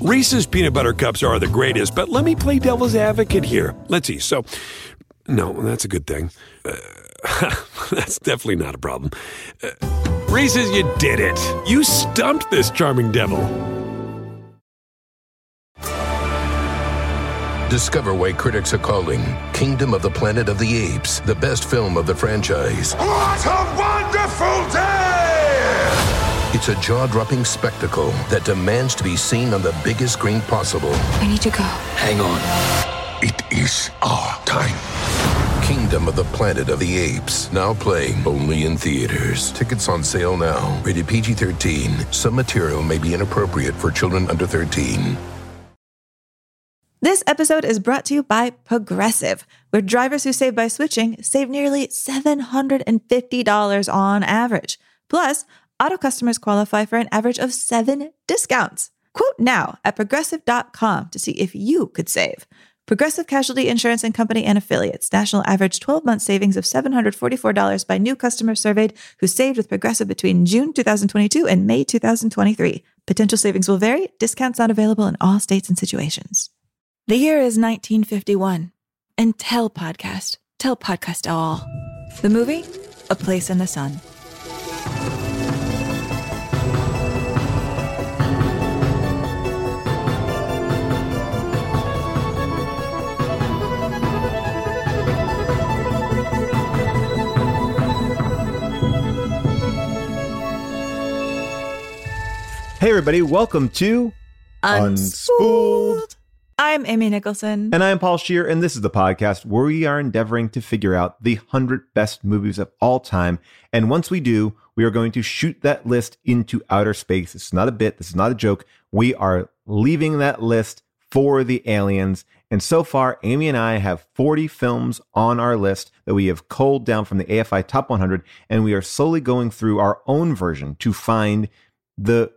Reese's peanut butter cups are the greatest, but let me play devil's advocate here. Let's see. So, no, that's a good thing. Uh, that's definitely not a problem. Uh, Reese's, you did it. You stumped this charming devil. Discover why critics are calling Kingdom of the Planet of the Apes the best film of the franchise. What a wonderful day! It's a jaw dropping spectacle that demands to be seen on the biggest screen possible. I need to go. Hang on. It is our time. Kingdom of the Planet of the Apes, now playing only in theaters. Tickets on sale now. Rated PG 13. Some material may be inappropriate for children under 13. This episode is brought to you by Progressive, where drivers who save by switching save nearly $750 on average. Plus, auto customers qualify for an average of seven discounts. Quote now at progressive.com to see if you could save. Progressive Casualty Insurance and Company and affiliates. National average 12 month savings of $744 by new customers surveyed who saved with Progressive between June 2022 and May 2023. Potential savings will vary. Discounts not available in all states and situations. The year is 1951, and tell podcast, tell podcast all. The movie, A Place in the Sun. Hey, everybody, welcome to Unspooled. I'm Amy Nicholson. And I'm Paul Scheer, and this is the podcast where we are endeavoring to figure out the 100 best movies of all time. And once we do, we are going to shoot that list into outer space. It's not a bit, this is not a joke. We are leaving that list for the aliens. And so far, Amy and I have 40 films on our list that we have culled down from the AFI Top 100, and we are slowly going through our own version to find the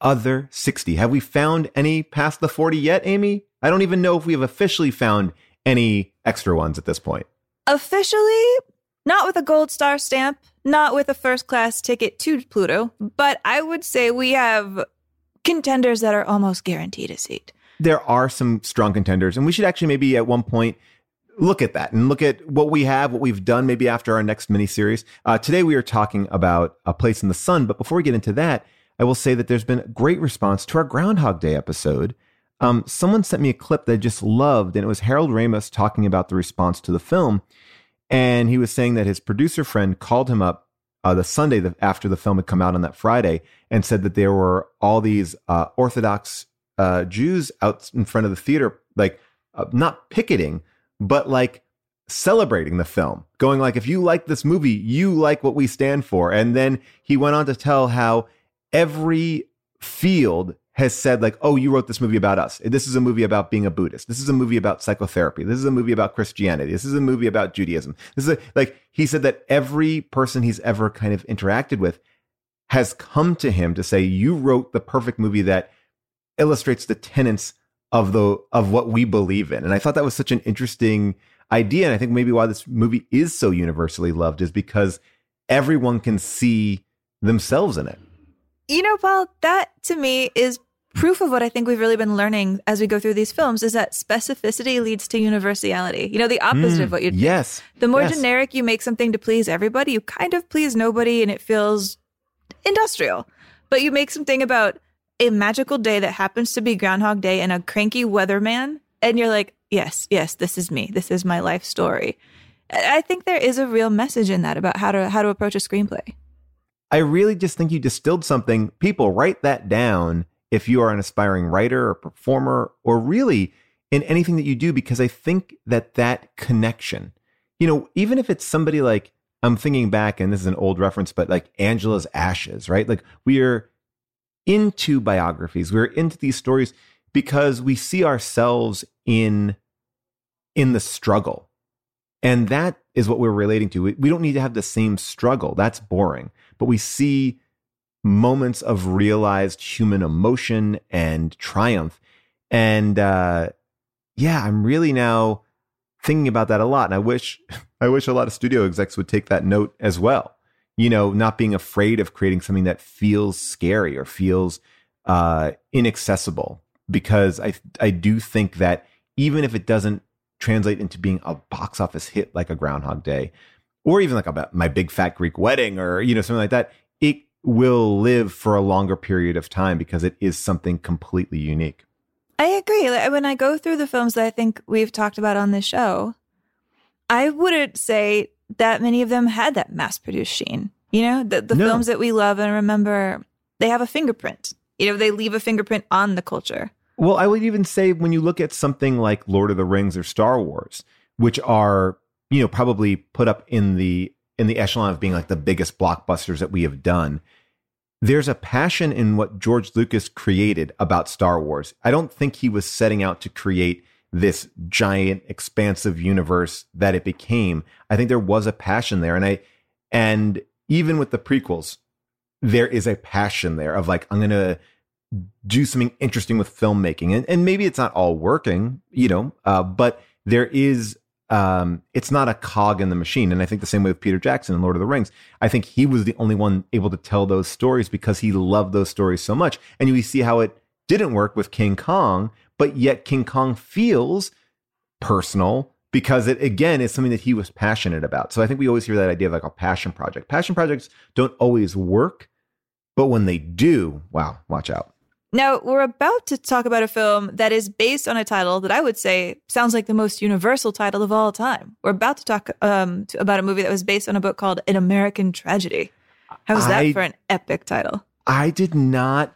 other 60. Have we found any past the 40 yet, Amy? I don't even know if we have officially found any extra ones at this point. Officially, not with a gold star stamp, not with a first class ticket to Pluto, but I would say we have contenders that are almost guaranteed a seat. There are some strong contenders, and we should actually maybe at one point look at that and look at what we have, what we've done, maybe after our next miniseries. Uh, today we are talking about A Place in the Sun, but before we get into that, I will say that there's been a great response to our Groundhog Day episode. Um, someone sent me a clip that I just loved, and it was Harold Ramis talking about the response to the film. And he was saying that his producer friend called him up uh, the Sunday after the film had come out on that Friday and said that there were all these uh, Orthodox uh, Jews out in front of the theater, like uh, not picketing, but like celebrating the film, going like, if you like this movie, you like what we stand for. And then he went on to tell how every field has said like oh you wrote this movie about us. This is a movie about being a buddhist. This is a movie about psychotherapy. This is a movie about christianity. This is a movie about judaism. This is a, like he said that every person he's ever kind of interacted with has come to him to say you wrote the perfect movie that illustrates the tenets of the of what we believe in. And i thought that was such an interesting idea. And i think maybe why this movie is so universally loved is because everyone can see themselves in it you know, Paul, that to me is proof of what I think we've really been learning as we go through these films is that specificity leads to universality. You know, the opposite Mm, of what you'd yes, The more yes. generic you make something to please everybody, you kind of please nobody and it feels industrial. But you make something about a magical day that happens to be Groundhog Day and a cranky weatherman, and you're like, yes, yes, this is me. This is my life story. I I think there is a real message in that about how to how to approach a screenplay. I really just think you distilled something. People write that down if you are an aspiring writer or performer or really in anything that you do, because I think that that connection, you know, even if it's somebody like, I'm thinking back, and this is an old reference, but like Angela's Ashes, right? Like we are into biographies, we're into these stories because we see ourselves in in the struggle. And that is what we're relating to. We, we don't need to have the same struggle. That's boring. But we see moments of realized human emotion and triumph. And uh, yeah, I'm really now thinking about that a lot. And I wish I wish a lot of studio execs would take that note as well. You know, not being afraid of creating something that feels scary or feels uh, inaccessible. because I I do think that even if it doesn't translate into being a box office hit like a Groundhog Day, or even like about my big fat Greek wedding, or you know something like that, it will live for a longer period of time because it is something completely unique. I agree. When I go through the films that I think we've talked about on this show, I wouldn't say that many of them had that mass produced sheen. You know, the, the No. films that we love and remember, they have a fingerprint. You know, they leave a fingerprint on the culture. Well, I would even say when you look at something like Lord of the Rings or Star Wars, which are you know probably put up in the in the echelon of being like the biggest blockbusters that we have done. There's a passion in what George Lucas created about Star Wars. I don't think he was setting out to create this giant expansive universe that it became. I think there was a passion there and I and even with the prequels there is a passion there of like I'm going to do something interesting with filmmaking and, and maybe it's not all working you know uh, but there is um, it's not a cog in the machine. And i think the same way with peter jackson and lord of the rings. I think he was the only one able to tell those stories because he loved those stories so much. And you see how it didn't work with king kong but yet king kong feels personal because it again is something that he was passionate about. So i think we always hear that idea of like a passion project. Passion projects don't always work but when they do wow watch out Now, we're about to talk about a film that is based on a title that I would say sounds like the most universal title of all time. We're about to talk um, to, about a movie that was based on a book called An American Tragedy. How's that I- for an epic title? I did not.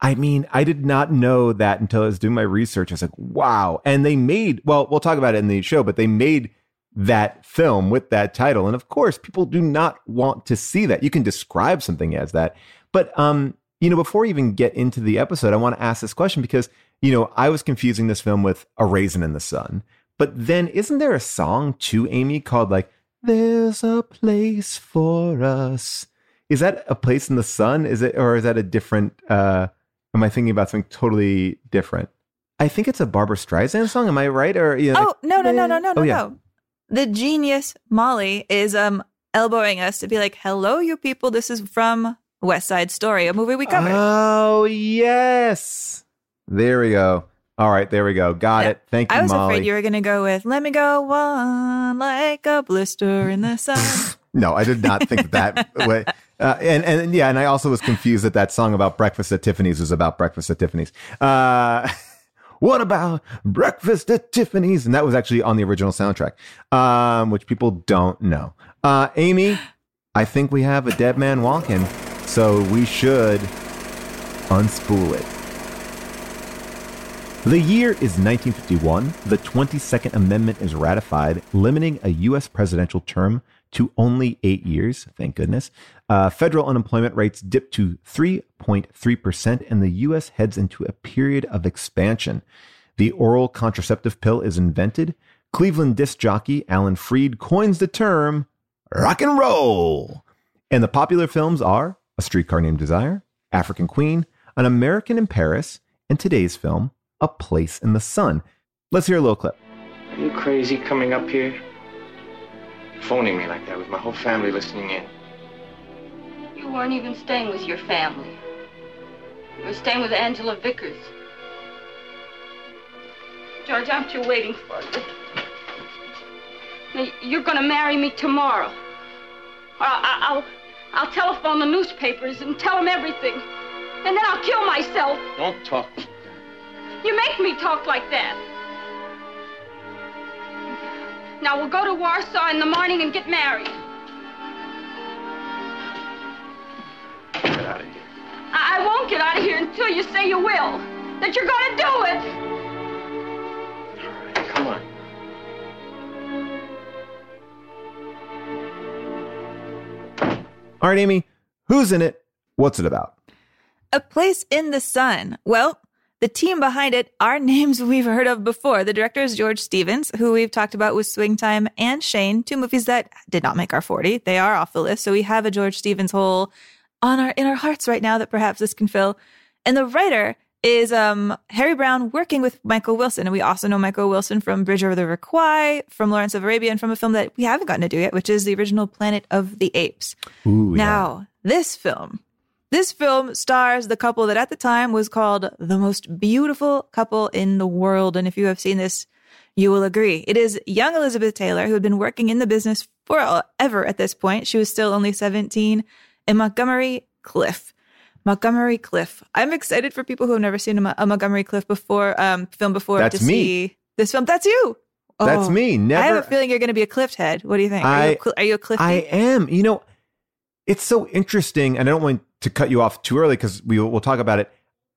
I mean, I did not know that until I was doing my research. I was like, wow. And they made, well, we'll talk about it in the show, but they made that film with that title. And of course, people do not want to see that. You can describe something as that. But, um, you know, before we even get into the episode, I want to ask this question because, you know, I was confusing this film with A Raisin in the Sun. But then isn't there a song to Amy called like, There's a place for us? Is that a place in the sun? Is it, or is that a different, uh, am I thinking about something totally different? I think it's a Barbara Streisand song. Am I right? Or, you know, Oh, like, no, no, no, no, no, Oh, no, yeah. no. The genius Molly is um elbowing us to be like, hello, you people. This is from West Side Story, a movie we covered. Oh, yes. There we go. All right, there we go. Got Yeah. it. Thank you, I was Molly. afraid you were going to go with Let Me Go On Like a Blister in the Sun. No, I did not think that way. Uh, and and yeah, and I also was confused that that song about breakfast at Tiffany's was about breakfast at Tiffany's. Uh, what about breakfast at Tiffany's? And that was actually on the original soundtrack, um, which people don't know. Uh, Amy, I think we have a dead man walking, so we should unspool it. The year is 1951. The 22nd Amendment is ratified, limiting a U.S. presidential term to only eight years. Thank goodness. Uh, federal unemployment rates dip to 3.3%, and the U.S. heads into a period of expansion. The oral contraceptive pill is invented. Cleveland disc jockey Alan Freed coins the term rock and roll. And the popular films are A Streetcar Named Desire, African Queen, An American in Paris, and today's film, A Place in the Sun. Let's hear a little clip. Are you crazy coming up here? Phoning me like that with my whole family listening in. You weren't even staying with your family. You were staying with Angela Vickers. George, aren't you waiting for me? Now, you're gonna marry me tomorrow. Or I'll, I'll, telephone the newspapers and tell them everything. And then I'll kill myself. Don't talk. You make me talk like that. Now we'll go to Warsaw in the morning and get married. Get out of here. I, I won't get out of here until you say you will. That you're gonna do it. All right, Amy, who's in it? What's it about? A Place in the Sun. Well, the team behind it are names we've heard of before. The director is George Stevens, who we've talked about with Swing Time and Shane, two movies that did not make our 40. They are off the list. So we have a George Stevens hole on our in our hearts right now that perhaps this can fill. And the writer is um, Harry Brown working with Michael Wilson. And we also know Michael Wilson from Bridge over the River Kwai, from Lawrence of Arabia, and from a film that we haven't gotten to do yet, which is the original Planet of the Apes. Ooh, Now, this film This film stars the couple that at the time was called the most beautiful couple in the world. And if you have seen this, you will agree. It is young Elizabeth Taylor, who had been working in the business forever at this point. She was still only 17, and Montgomery Clift. Montgomery Clift. I'm excited for people who have never seen a, a Montgomery Clift before, um, film before That's to me. see this film. That's you. Oh, That's me. Never. I have a feeling you're going to be a Clift head. What do you think? are, you I- a, are you a Clifty? I am. You know, it's so interesting, and I don't want to cut you off too early because we will talk about it.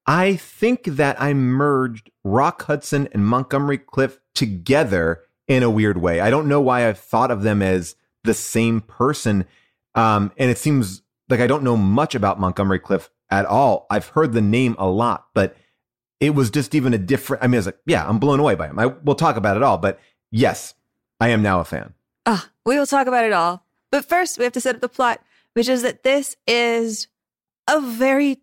I think that I merged Rock Hudson and Montgomery Clift together in a weird way. I don't know why I've thought of them as the same person. Um, and it seems like I don't know much about Montgomery Clift at all. I've heard the name a lot, but it was just even a different. I mean, it's like, yeah, I'm blown away by him. I, we'll talk about it all, but yes, I am now a fan. Ah, we will talk about it all. But first, we have to set up the plot, which is that this is a very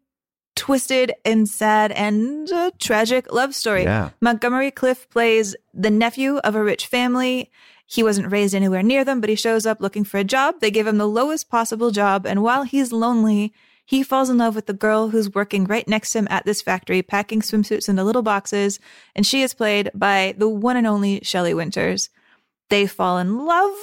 twisted and sad and uh, tragic love story. Yeah. Montgomery Clift plays the nephew of a rich family. He wasn't raised anywhere near them, but he shows up looking for a job. They give him the lowest possible job. And while he's lonely, he falls in love with the girl who's working right next to him at this factory, packing swimsuits into little boxes. And she is played by the one and only Shelley Winters they fall in love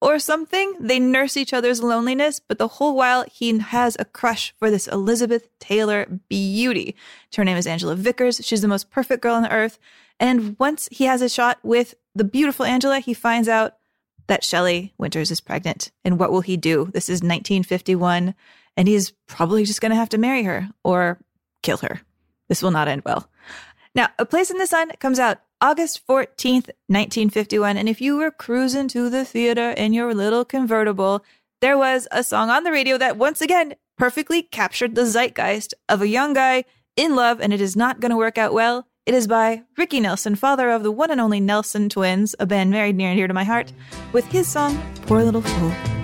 or something. They nurse each other's loneliness, but the whole while he has a crush for this Elizabeth Taylor beauty. Her name is Angela Vickers. She's the most perfect girl on the earth. And once he has a shot with the beautiful Angela, he finds out that Shelley Winters is pregnant. And what will he do? This is 1951, and he's probably just going to have to marry her or kill her. This will not end well. Now, A Place in the Sun comes out August 14th, 1951. And if you were cruising to the theater in your little convertible, there was a song on the radio that once again perfectly captured the zeitgeist of a young guy in love, and it is not going to work out well. It is by Ricky Nelson, father of the one and only Nelson twins, a band very near and dear to my heart, with his song, Poor Little Fool.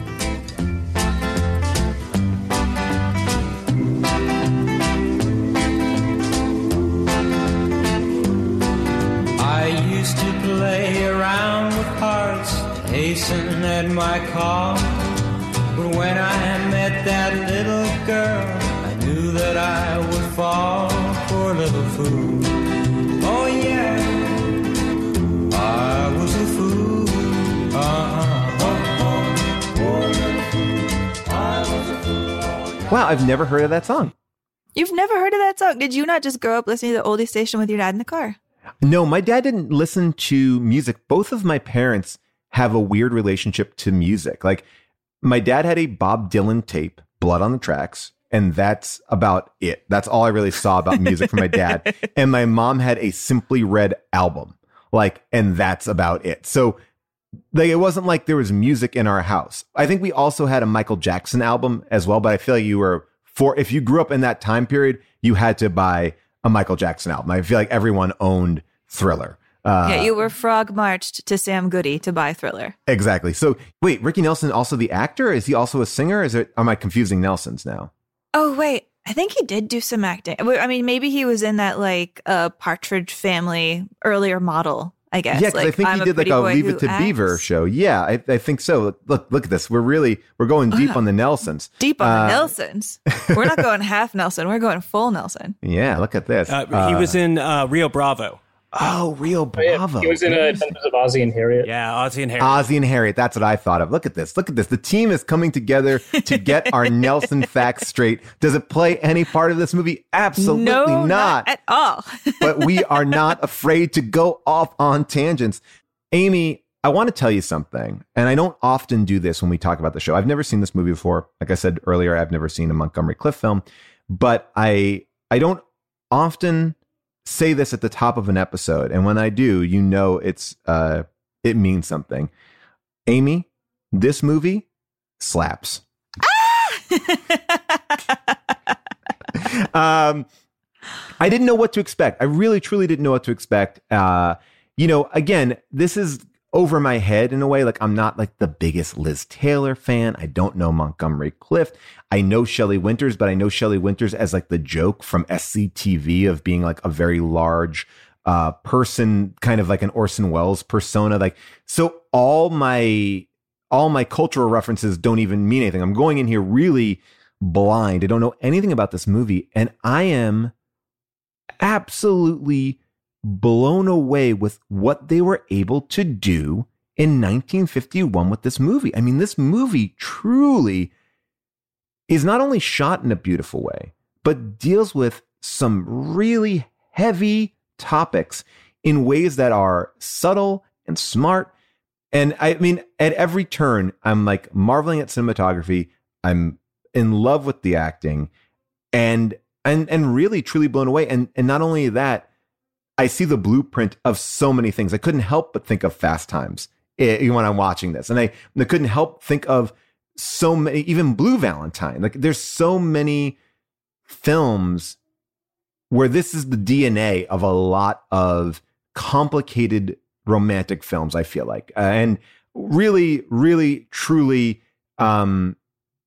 Used to play around with hearts, hasten at my call. But when I met that little girl, I knew that I would fall for a little fool. Oh yeah, I was a fool. Uh-huh. Poor little fool. I was a fool. Wow, I've never heard of that song. You've never heard of that song? Did you not just grow up listening to the oldie station with your dad in the car? No, my dad didn't listen to music. Both of my parents have a weird relationship to music. Like, my dad had a Bob Dylan tape, Blood on the Tracks, and that's about it. That's all I really saw about music from my dad. And my mom had a Simply Red album, like, and that's about it. So, like, it wasn't like there was music in our house. I think we also had a Michael Jackson album as well, but I feel like you were for if you grew up in that time period, you had to buy a Michael Jackson album. I feel like everyone owned Thriller. Uh, yeah, you were frog marched to Sam Goody to buy Thriller. exactly. So wait, Ricky Nelson also the actor? Is he also a singer? Is it? Am I confusing Nelsons now? Oh wait, I think he did do some acting. I mean, maybe he was in that like uh, Partridge Family earlier model. I guess. yeah, because I think I'm he did like a Leave It to Beaver show. Yeah, I, I think so. Look, look at this. We're really we're going deep on the Nelsons. Deep on Uh, the Nelsons. We're not going half Nelson. We're going full Nelson. Yeah, look at this. Uh, he was in uh, Rio Bravo. Oh, Rio Oh, yeah, Bravo. He was in uh, Adventures of Ozzie and Harriet. Yeah, Ozzy and Harry. Ozzy and Harriet. That's what I thought of. Look at this. Look at this. The team is coming together to get our Nelson facts straight. Does it play any part of this movie? Absolutely no, not. at all. but we are not afraid to go off on tangents. Amy, I want to tell you something, and I don't often do this when we talk about the show. I've never seen this movie before. Like I said earlier, I've never seen a Montgomery Clift film, but I I don't often say this at the top of an episode, and when I do, you know it's uh it means something. Amy, this movie slaps. um, I didn't know what to expect. I really, truly didn't know what to expect. Uh, you know, again, this is over my head in a way. Like I'm not like the biggest Liz Taylor fan. I don't know Montgomery Clift. I know Shelley Winters, but I know Shelley Winters as like the joke from SCTV of being like a very large uh person, kind of like an Orson Welles persona. Like so all my all my cultural references don't even mean anything. I'm going in here really blind. I don't know anything about this movie. And I am absolutely blown away with what they were able to do in 1951 with this movie. I mean, this movie truly is not only shot in a beautiful way, but deals with some really heavy topics in ways that are subtle and smart. And I mean, at every turn, I'm like marveling at cinematography. I'm in love with the acting and and and really truly blown away. And and not only that, I see the blueprint of so many things. I couldn't help but think of Fast Times eh, when I'm watching this. And I, I couldn't help think of so many, even Blue Valentine. Like there's so many films where this is the DNA of a lot of complicated romantic films, I feel like. Uh, and really, really, truly um,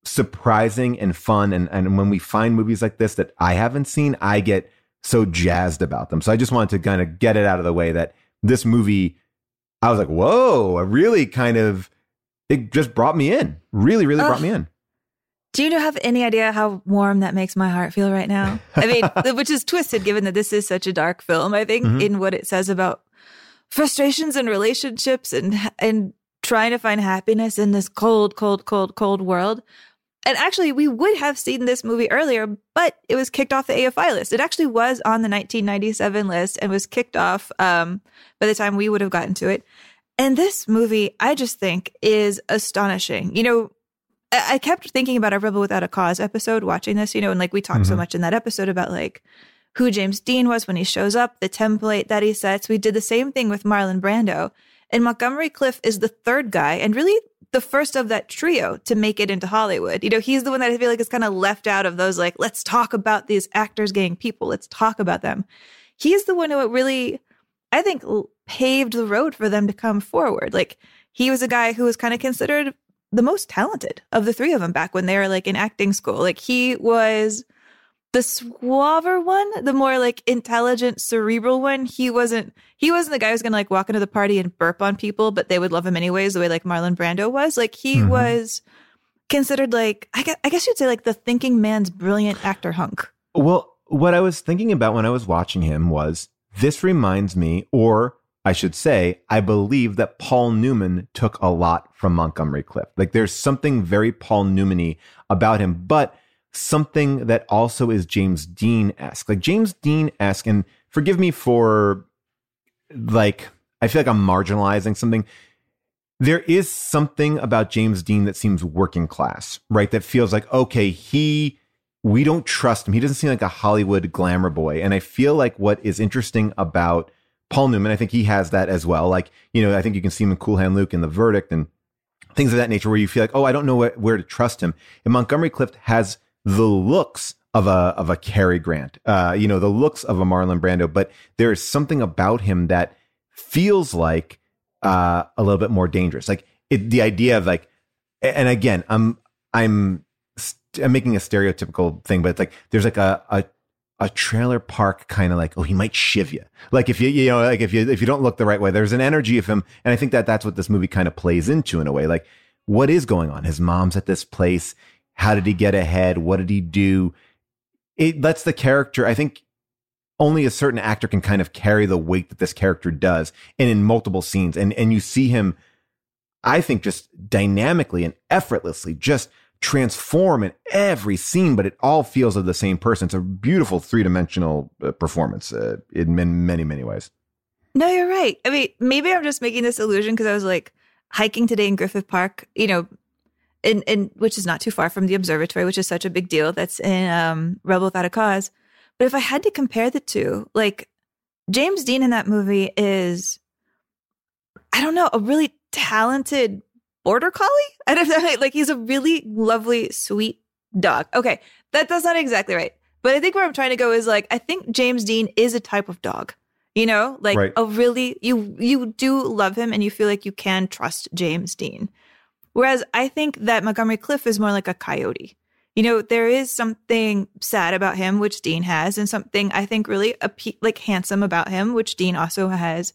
surprising and fun. And, and when we find movies like this that I haven't seen, I get so jazzed about them. So I just wanted to kind of get it out of the way that this movie, I was like, whoa, I really kind of, it just brought me in. Really, really brought me in. Do you have any idea how warm that makes my heart feel right now? I mean, which is twisted given that this is such a dark film, I think, Mhm. in what it says about frustrations and relationships and and trying to find happiness in this cold, cold, cold, cold world. And actually, we would have seen this movie earlier, but it was kicked off the AFI list. It actually was on the 1997 list and was kicked off um, by the time we would have gotten to it. And this movie, I just think, is astonishing. You know, I I kept thinking about a Rebel Without a Cause episode watching this, you know, and like we talked so Mhm. much in that episode about like who James Dean was when he shows up, the template that he sets. We did the same thing with Marlon Brando. And Montgomery Clift is the third guy and really the first of that trio to make it into Hollywood. You know, he's the one that I feel like is kind of left out of those like, let's talk about these actors getting people, let's talk about them. He's the one who really, I think, paved the road for them to come forward. Like he was a guy who was kind of considered the most talented of the three of them back when they were like in acting school. Like he was the suaver one, the more like intelligent, cerebral one. He wasn't. He wasn't the guy who's gonna like walk into the party and burp on people, but they would love him anyways, the way like Marlon Brando was. Like he Mhm. was considered like I guess, I guess you'd say like the thinking man's brilliant actor hunk. Well, what I was thinking about when I was watching him was this reminds me, or I should say, I believe that Paul Newman took a lot from Montgomery Clift. Like there's something very Paul Newman-y about him, but something that also is James Dean esque. Like James Dean esque, and forgive me for like, I feel like I'm marginalizing something. There is something about James Dean that seems working class, right? That feels like, okay, he, we don't trust him. He doesn't seem like a Hollywood glamour boy. And I feel like what is interesting about Paul Newman, I think he has that as well. Like, you know, I think you can see him in Cool Hand Luke in The Verdict and things of that nature where you feel like, oh, I don't know where, where to trust him. And Montgomery Clift has the looks of a of a Cary Grant, uh, you know, the looks of a Marlon Brando, but there is something about him that feels like uh, a little bit more dangerous. Like it, the idea of like, and again, I'm I'm I'm making a stereotypical thing, but it's like there's like a a a trailer park kind of like oh he might shiv you like if you you know like if you if you don't look the right way there's an energy of him and i think that that's what this movie kind of plays into in a way. Like what is going on? His mom's at this place how did he get ahead? What did he do? It lets the character i think only a certain actor can kind of carry the weight that this character does and in multiple scenes. And and you see him i think just dynamically and effortlessly just transform in every scene but it all feels of the same person. It's a beautiful three-dimensional uh, performance uh, in many many ways. No, you're right. I mean, maybe I'm just making this illusion because I was like hiking today in Griffith Park, you know, in in which is not too far from the observatory, which is such a big deal. That's in um, Rebel Without a Cause. But if I had to compare the two, like James Dean in that movie is, I don't know, a really talented border collie. I don't know, like he's a really lovely, sweet dog. Okay, that that's not exactly right. But I think where I'm trying to go is like I think James Dean is a type of dog. You know, like Right. a really you you do love him and you feel like you can trust James Dean. Whereas I think that Montgomery Clift is more like a coyote. You know, there is something sad about him, which Dean has, and something I think really appe- like handsome about him, which Dean also has.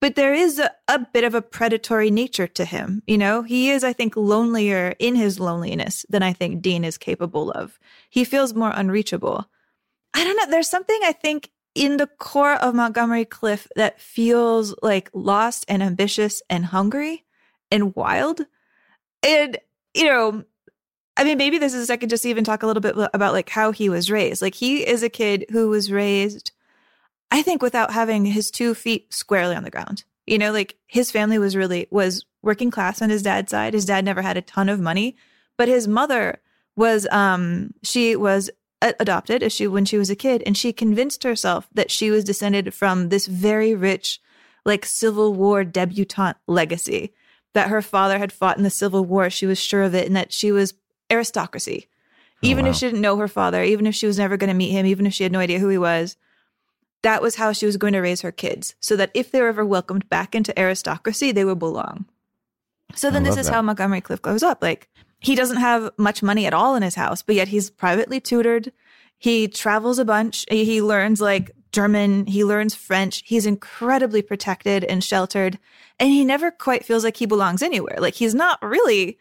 but there is a, a bit of a predatory nature to him. You know, he is, I think, lonelier in his loneliness than I think Dean is capable of. He feels more unreachable. I don't know. There's something I think in the core of Montgomery Clift that feels like lost and ambitious and hungry and wild. And, you know, I mean, maybe this is I could just even talk a little bit about like how he was raised. Like he is a kid who was raised, I think, without having his two feet squarely on the ground. You know, like his family was really was working class on his dad's side. His dad never had a ton of money, but his mother was um she was adopted as she when she was a kid and she convinced herself that she was descended from this very rich like civil war debutante legacy that her father had fought in the civil war she was sure of it and that she was aristocracy Oh, even wow. if she didn't know her father even if she was never going to meet him even if she had no idea who he was that was how she was going to raise her kids so that if they were ever welcomed back into aristocracy they would belong so then this is that. how Montgomery Clift grows up. Like he doesn't have much money at all in his house, but yet he's privately tutored. He travels a bunch. He learns like German. He learns French. He's incredibly protected and sheltered. And he never quite feels like he belongs anywhere. Like he's not really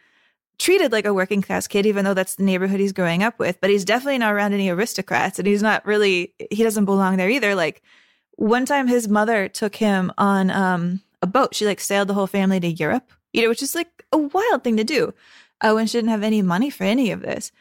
treated like a working class kid, even though that's the neighborhood he's growing up with. But he's definitely not around any aristocrats. And he's not really, he doesn't belong there either. Like one time his mother took him on um, a boat. She like sailed the whole family to Europe, you know, which is like a wild thing to do uh, when she didn't have any money for any of this.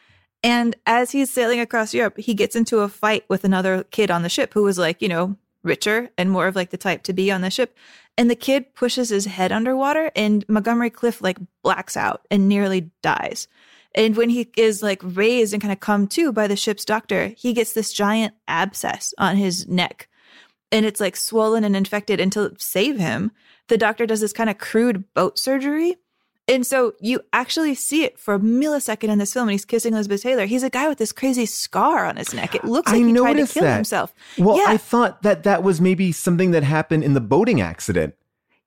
And as he's sailing across Europe, he gets into a fight with another kid on the ship who was like, you know, richer and more of like the type to be on the ship. And the kid pushes his head underwater and Montgomery Clift like blacks out and nearly dies. And when he is like raised and kind of come to by the ship's doctor, he gets this giant abscess on his neck and it's like swollen and infected and to save him the doctor does this kind of crude boat surgery and so you actually see it for a millisecond in this film and he's kissing elizabeth taylor he's a guy with this crazy scar on his neck it looks like I he tried to kill that. himself Well, yeah I thought that that was maybe something that happened in the boating accident.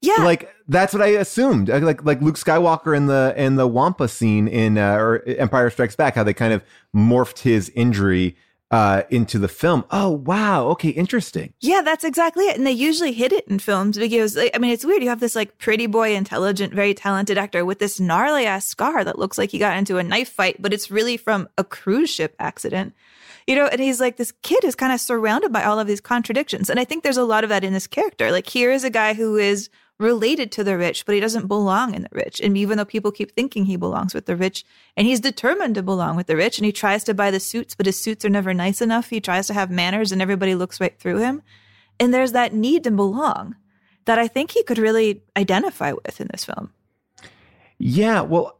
yeah Like that's what I assumed. Like like Luke Skywalker in the in the Wampa scene in uh, or Empire Strikes Back, how they kind of morphed his injury uh, into the film. Oh wow, okay, interesting. Yeah, that's exactly it. And they usually hit it in films because, I mean, it's weird. You have this like pretty boy, intelligent, very talented actor with this gnarly ass scar that looks like he got into a knife fight, but it's really from a cruise ship accident. You know, and he's like, this kid is kind of surrounded by all of these contradictions. And I think there's a lot of that in this character. Like, here is a guy who is related to the rich, but he doesn't belong in the rich. And even though people keep thinking he belongs with the rich, and he's determined to belong with the rich, and he tries to buy the suits, but his suits are never nice enough. He tries to have manners, and everybody looks right through him. And there's that need to belong that I think he could really identify with in this film. Yeah, well,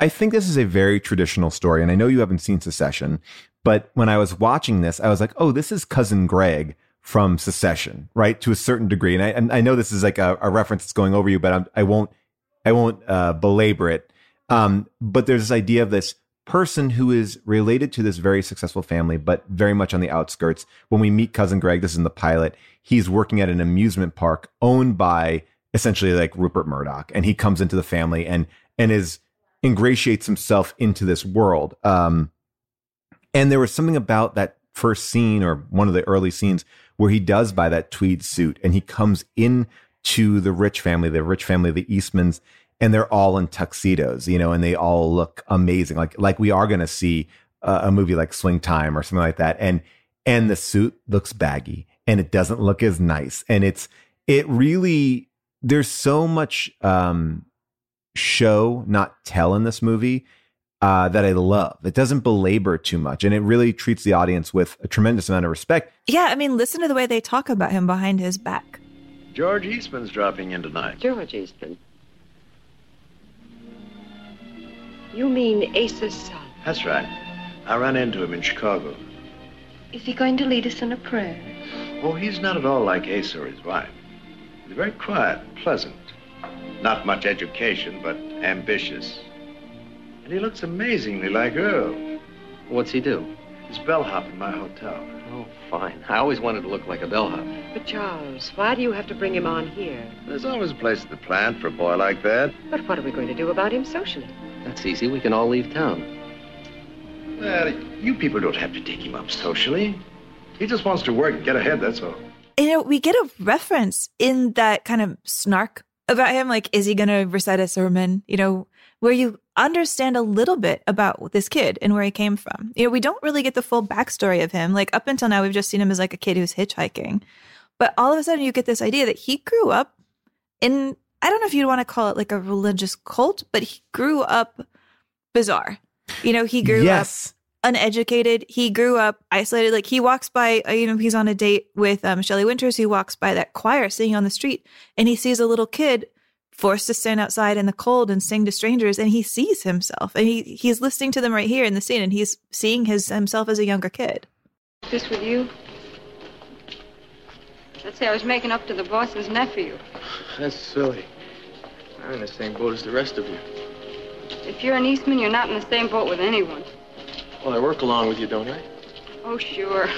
I think this is a very traditional story, and I know you haven't seen Succession, but when I was watching this, I was like, oh, this is cousin Greg from Succession, right? To a certain degree, and I and I know this is like a, a reference that's going over you, but I'm, I won't I won't uh, belabor it. Um, but there's this idea of this person who is related to this very successful family, but very much on the outskirts. When we meet cousin Greg, this is in the pilot. He's working at an amusement park owned by essentially like Rupert Murdoch, and he comes into the family and and is ingratiates himself into this world. Um, and there was something about that first scene or one of the early scenes where he does buy that tweed suit and he comes in to the rich family, the rich family, the Eastmans, and they're all in tuxedos, you know, and they all look amazing. Like, like we are going to see a, a movie like Swing Time or something like that. And, and the suit looks baggy and it doesn't look as nice. And it's, it really, there's so much, um, show, not tell in this movie uh, that I love. It doesn't belabor too much, and it really treats the audience with a tremendous amount of respect. Yeah, I mean, listen to the way they talk about him behind his back. George Eastman's dropping in tonight. George Eastman. You mean Asa's son? That's right. I ran into him in Chicago. Is he going to lead us in a prayer? Oh, he's not at all like Asa or his wife. He's very quiet, pleasant. Not much education, but ambitious. And he looks amazingly like Earl. What's he do? He's bellhop in my hotel. Oh, fine. I always wanted to look like a bellhop. But Charles, why do you have to bring him on here? There's always a place at the plant for a boy like that. But what are we going to do about him socially? That's easy. We can all leave town. Well, you people don't have to take him up socially. He just wants to work and get ahead, that's all. you know, we get a reference in that kind of snark about him. Like, is he going to recite a sermon? You know, where you understand a little bit about this kid and where he came from. You know, we don't really get the full backstory of him. Like, up until now, we've just seen him as like a kid who's hitchhiking. But all of a sudden, you get this idea that he grew up in, I don't know if you'd want to call it like a religious cult, but he grew up bizarre. You know, he grew Yes. up uneducated. He grew up isolated. Like he walks by, uh, you know, he's on a date with um, Shelley Winters. He walks by that choir singing on the street, and he sees a little kid forced to stand outside in the cold and sing to strangers. And he sees himself, and he he's listening to them right here in the scene, and he's seeing his himself as a younger kid. This with you? Let's say I was making up to the boss's nephew. That's silly. I'm in the same boat as the rest of you. If you're an Eastman, you're not in the same boat with anyone. Well, I work along with you, don't I? Oh, sure.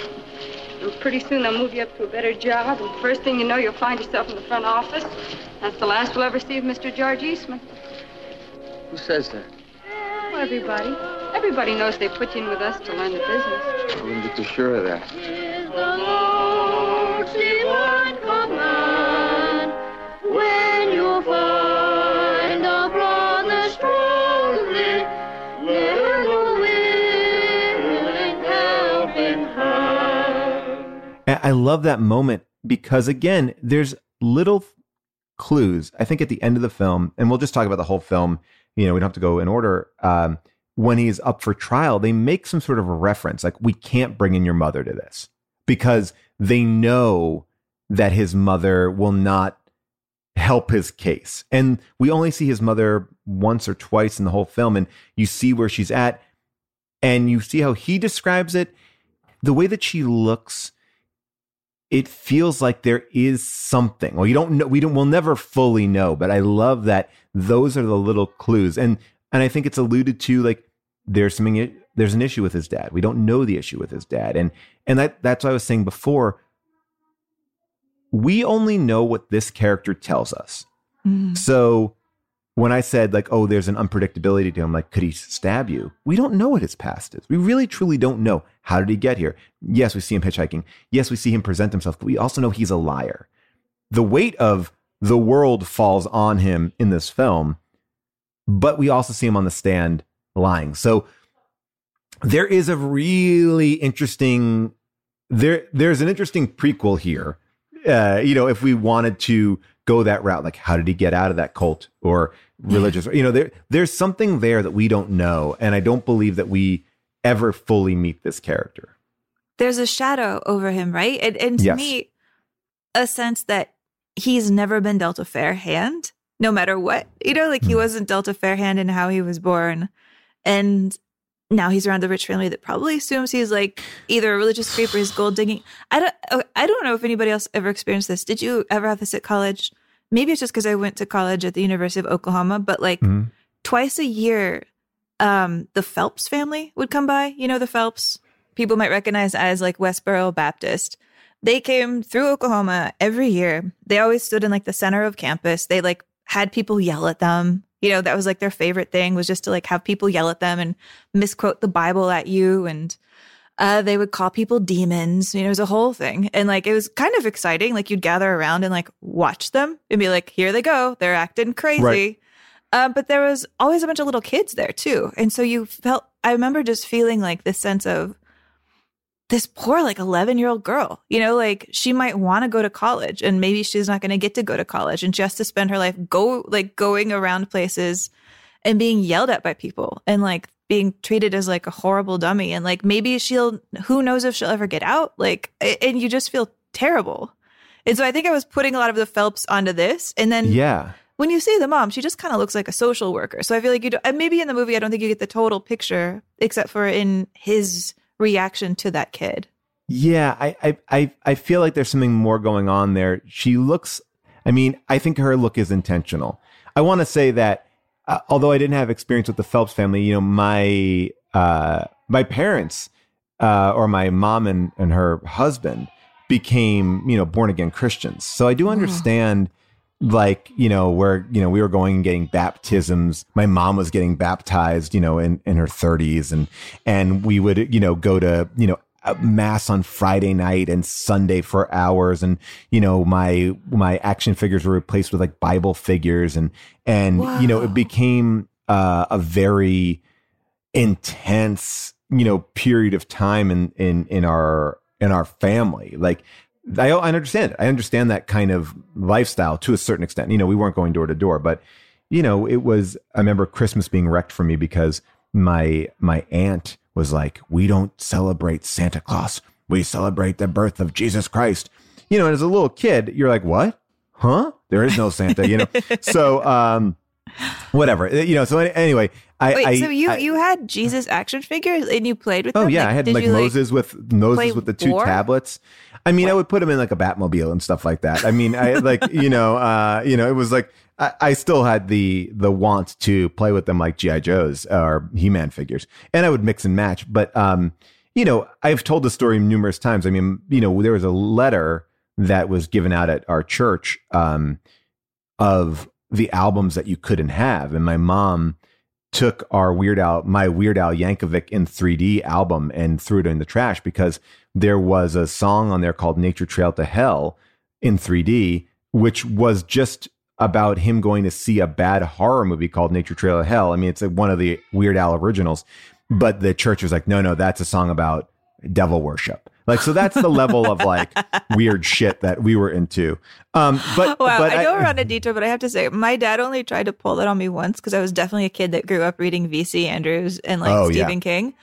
And pretty soon they'll move you up to a better job, and first thing you know, you'll find yourself in the front office. That's the last we'll ever see of Mr. George Eastman. Who says that? Well, everybody. Everybody knows they put you in with us to learn the business. I wouldn't be too sure of that. I love that moment because again, there's little clues. I think at the end of the film, and we'll just talk about the whole film. You know, we don't have to go in order. Um, when he's up for trial, they make some sort of a reference, like we can't bring in your mother to this because they know that his mother will not help his case. And we only see his mother once or twice in the whole film, and you see where she's at, and you see how he describes it. The way that she looks, it feels like there is something. Well, you don't know. We don't. We'll never fully know. But I love that those are the little clues, and and I think it's alluded to. Like there's something. There's an issue with his dad. We don't know the issue with his dad, and and that that's what I was saying before. We only know what this character tells us. Mm-hmm. So when I said like, oh, there's an unpredictability to him, like, could he stab you? We don't know what his past is. We really truly don't know. How did he get here? Yes, we see him hitchhiking. Yes, we see him present himself, but we also know he's a liar. The weight of the world falls on him in this film, but we also see him on the stand lying. So there is a really interesting there there's an interesting prequel here. Uh, you know, if we wanted to go that route, like how did he get out of that cult or religious? You know, there there's something there that we don't know, and I don't believe that we ever fully meet this character. There's a shadow over him, right? And, and to Yes. me, a sense that he's never been dealt a fair hand, no matter what. You know, like he wasn't dealt a fair hand in how he was born. And now he's around a rich family that probably assumes he's like either a religious creep or he's gold digging. I don't uh, I don't know if anybody else ever experienced this. Did you ever have this at college? Maybe it's just because I went to college at the University of Oklahoma, but like twice a year, um, the Phelps family would come by. You know the Phelps people might recognize as like Westboro Baptist. They came through Oklahoma every year. They always stood in like the center of campus. They like had people yell at them. You know, that was like their favorite thing was just to like have people yell at them and misquote the Bible at you. And uh, they would call people demons. You know, it was a whole thing. And like, it was kind of exciting. Like, you'd gather around and like watch them and be like, here they go. They're acting crazy. Right. Uh, but there was always a bunch of little kids there too. And so you felt, I remember just feeling like this sense of this poor, like 11 year old girl, you know, like she might want to go to college and maybe she's not going to get to go to college and just to spend her life go, like going around places and being yelled at by people and like being treated as like a horrible dummy. And like maybe she'll, who knows if she'll ever get out? Like, and you just feel terrible. And so I think I was putting a lot of the Phelps onto this. And then Yeah. when you see the mom, she just kind of looks like a social worker. So I feel like you do, and maybe in the movie, I don't think you get the total picture, except for in his reaction to that kid. Yeah, I, I, I, I feel like there's something more going on there. She looks, I mean, I think her look is intentional. I want to say that, uh, although I didn't have experience with the Phelps family, you know, my, uh, my parents, uh, or my mom and, and her husband became, you know, born again Christians. So I do understand like you know where you know we were going and getting baptisms my mom was getting baptized you know in in her 30s and and we would you know go to you know mass on Friday night and Sunday for hours, and you know my my action figures were replaced with like Bible figures, and and you know it became uh, a very intense you know period of time in in in our in our family. Like I, I understand it. I understand that kind of lifestyle to a certain extent. You know, we weren't going door to door, but you know, it was. I remember Christmas being wrecked for me because my my aunt was like, "We don't celebrate Santa Claus. We celebrate the birth of Jesus Christ." You know, and as a little kid, you're like, "What? Huh? There is no Santa." You know, so um, whatever. You know, so anyway, I Wait, I, so you I- you had Jesus action figures and you played with them? Oh them? yeah, Like, I had like Moses with Moses with the two war? tablets. I mean, I would put him in like a Batmobile and stuff like that. I mean, I like you know, uh, you know, it was like I, I still had the the want to play with them like GI Joes or He Man figures, and I would mix and match. But um, you know, I've told the story numerous times. I mean, you know, there was a letter that was given out at our church um, of the albums that you couldn't have, and my mom took our Weird Al, my Weird Al Yankovic in 3D album and threw it in the trash because there was a song on there called Nature Trail to Hell in 3D, which was just about him going to see a bad horror movie called Nature Trail to Hell. I mean, it's one of the Weird Al originals, but the church was like, no, no, that's a song about devil worship. Like, so that's the level of like weird shit that we were into. Um, but, wow, but I know we're on a detour, but I have to say, my dad only tried to pull that on me once because I was definitely a kid that grew up reading V.C. Andrews and like Oh, yeah. Stephen King.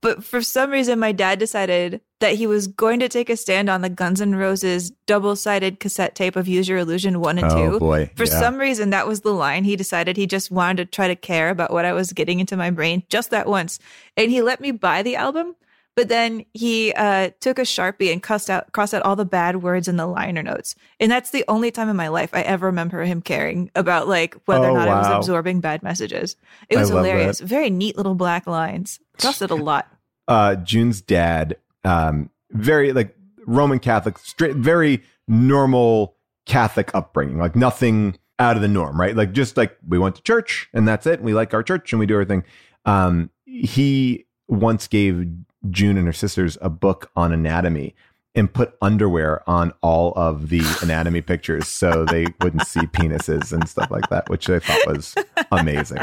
But for some reason, my dad decided that he was going to take a stand on the Guns N' Roses double sided cassette tape of Use Your Illusion 1 and Oh, 2. boy, For yeah. some reason, that was the line. He decided he just wanted to try to care about what I was getting into my brain just that once. And he let me buy the album. But then he uh, took a sharpie and crossed out crossed out all the bad words in the liner notes, and that's the only time in my life I ever remember him caring about like whether Oh, or not I was absorbing bad messages. It was hilarious. that. Very neat little black lines. Crossed it a lot. uh, June's dad, um, very like Roman Catholic, straight, very normal Catholic upbringing, like nothing out of the norm, right? Like just like we went to church and that's it. And we like our church and we do everything. Um, he once gave June and her sisters a book on anatomy and put underwear on all of the anatomy pictures so they wouldn't see penises and stuff like that, which I thought was amazing.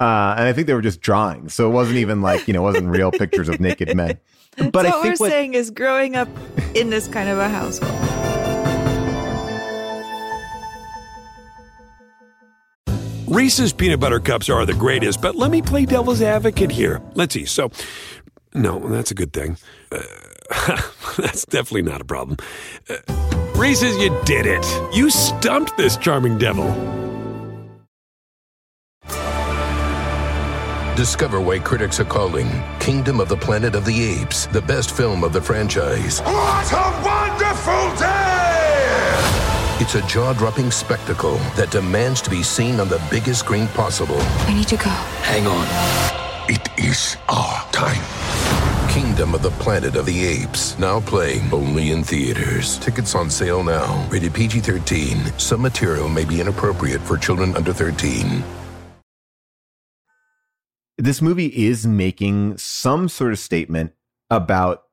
Uh, and I think they were just drawings. So it wasn't even like, you know, it wasn't real pictures of naked men. But so I what think we're what, saying is growing up in this kind of a household. Reese's peanut butter cups are the greatest, but let me play devil's advocate here. Let's see. So, no, that's a good thing. Uh, that's definitely not a problem. Uh, Reese's, you did it. You stumped this charming devil. Discover why critics are calling Kingdom of the Planet of the Apes the best film of the franchise. What a wonderful day! It's a jaw dropping spectacle that demands to be seen on the biggest screen possible. We need to go. Hang on. It is our time. Kingdom of the Planet of the Apes, now playing only in theaters. Tickets on sale now. Rated PG 13. Some material may be inappropriate for children under 13. this movie is making some sort of statement about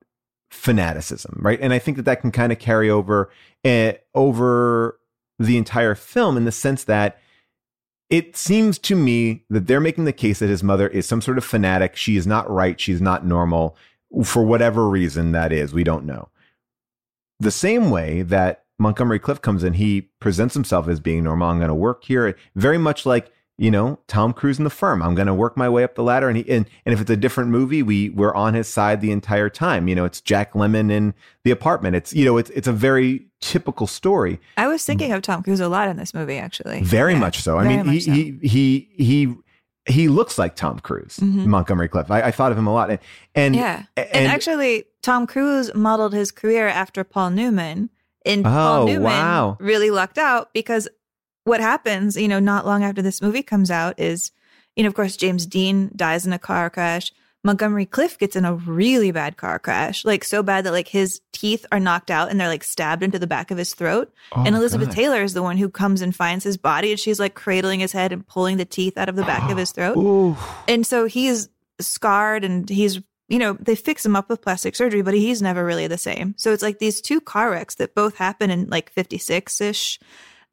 fanaticism, right? And I think that that can kind of carry over uh, over the entire film in the sense that it seems to me that they're making the case that his mother is some sort of fanatic. She is not right. She's not normal for whatever reason that is. We don't know. The same way that Montgomery Clift comes in, he presents himself as being normal. I'm going to work here, very much like you know Tom Cruise in the firm. I'm going to work my way up the ladder, and he, and and if it's a different movie, we we're on his side the entire time. You know, it's Jack Lemmon in the apartment. It's you know, it's it's a very typical story. I was thinking of Tom Cruise a lot in this movie, actually. Very much so. I very mean, he, so. he he he he looks like Tom Cruise, Mhm. Montgomery Clift. I, I thought of him a lot, and and yeah. And, actually, Tom Cruise modeled his career after Paul Newman. And Paul Oh, Newman wow. really lucked out because what happens, you know, not long after this movie comes out is, you know, of course, James Dean dies in a car crash. Montgomery Clift gets in a really bad car crash, like so bad that like his teeth are knocked out and they're like stabbed into the back of his throat. Oh, and Elizabeth God. Taylor is the one who comes and finds his body and she's like cradling his head and pulling the teeth out of the back of his throat. Ooh. And so he's scarred and he's you know, they fix him up with plastic surgery, but he's never really the same. So it's like these two car wrecks that both happen in like 56 ish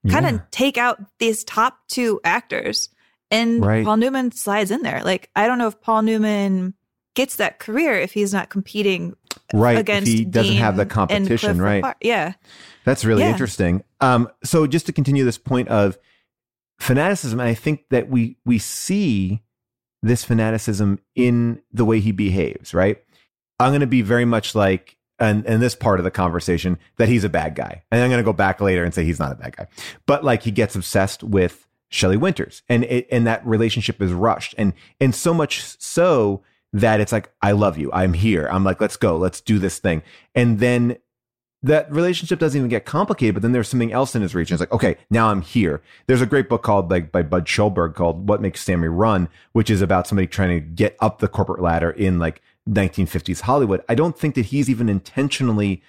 kind of Yeah. take out these top two actors. And Right. Paul Newman slides in there. Like, I don't know if Paul Newman gets that career if he's not competing Right. If against he doesn't have the competition, right? Yeah. That's really Yeah. interesting. Um, so just to continue this point of fanaticism, I think that we we see this fanaticism in the way he behaves, right? I'm going to be very much like and in this part of the conversation that he's a bad guy. And I'm going to go back later and say he's not a bad guy. But like he gets obsessed with Shelley Winters and it, and that relationship is rushed and and so much so that it's like I love you. I'm here. I'm like let's go. Let's do this thing. And then that relationship doesn't even get complicated, but then there's something else in his reach. And it's like, okay, now I'm here. There's a great book called like by Bud Schulberg called What Makes Sammy Run, which is about somebody trying to get up the corporate ladder in like 1950s Hollywood. I don't think that he's even intentionally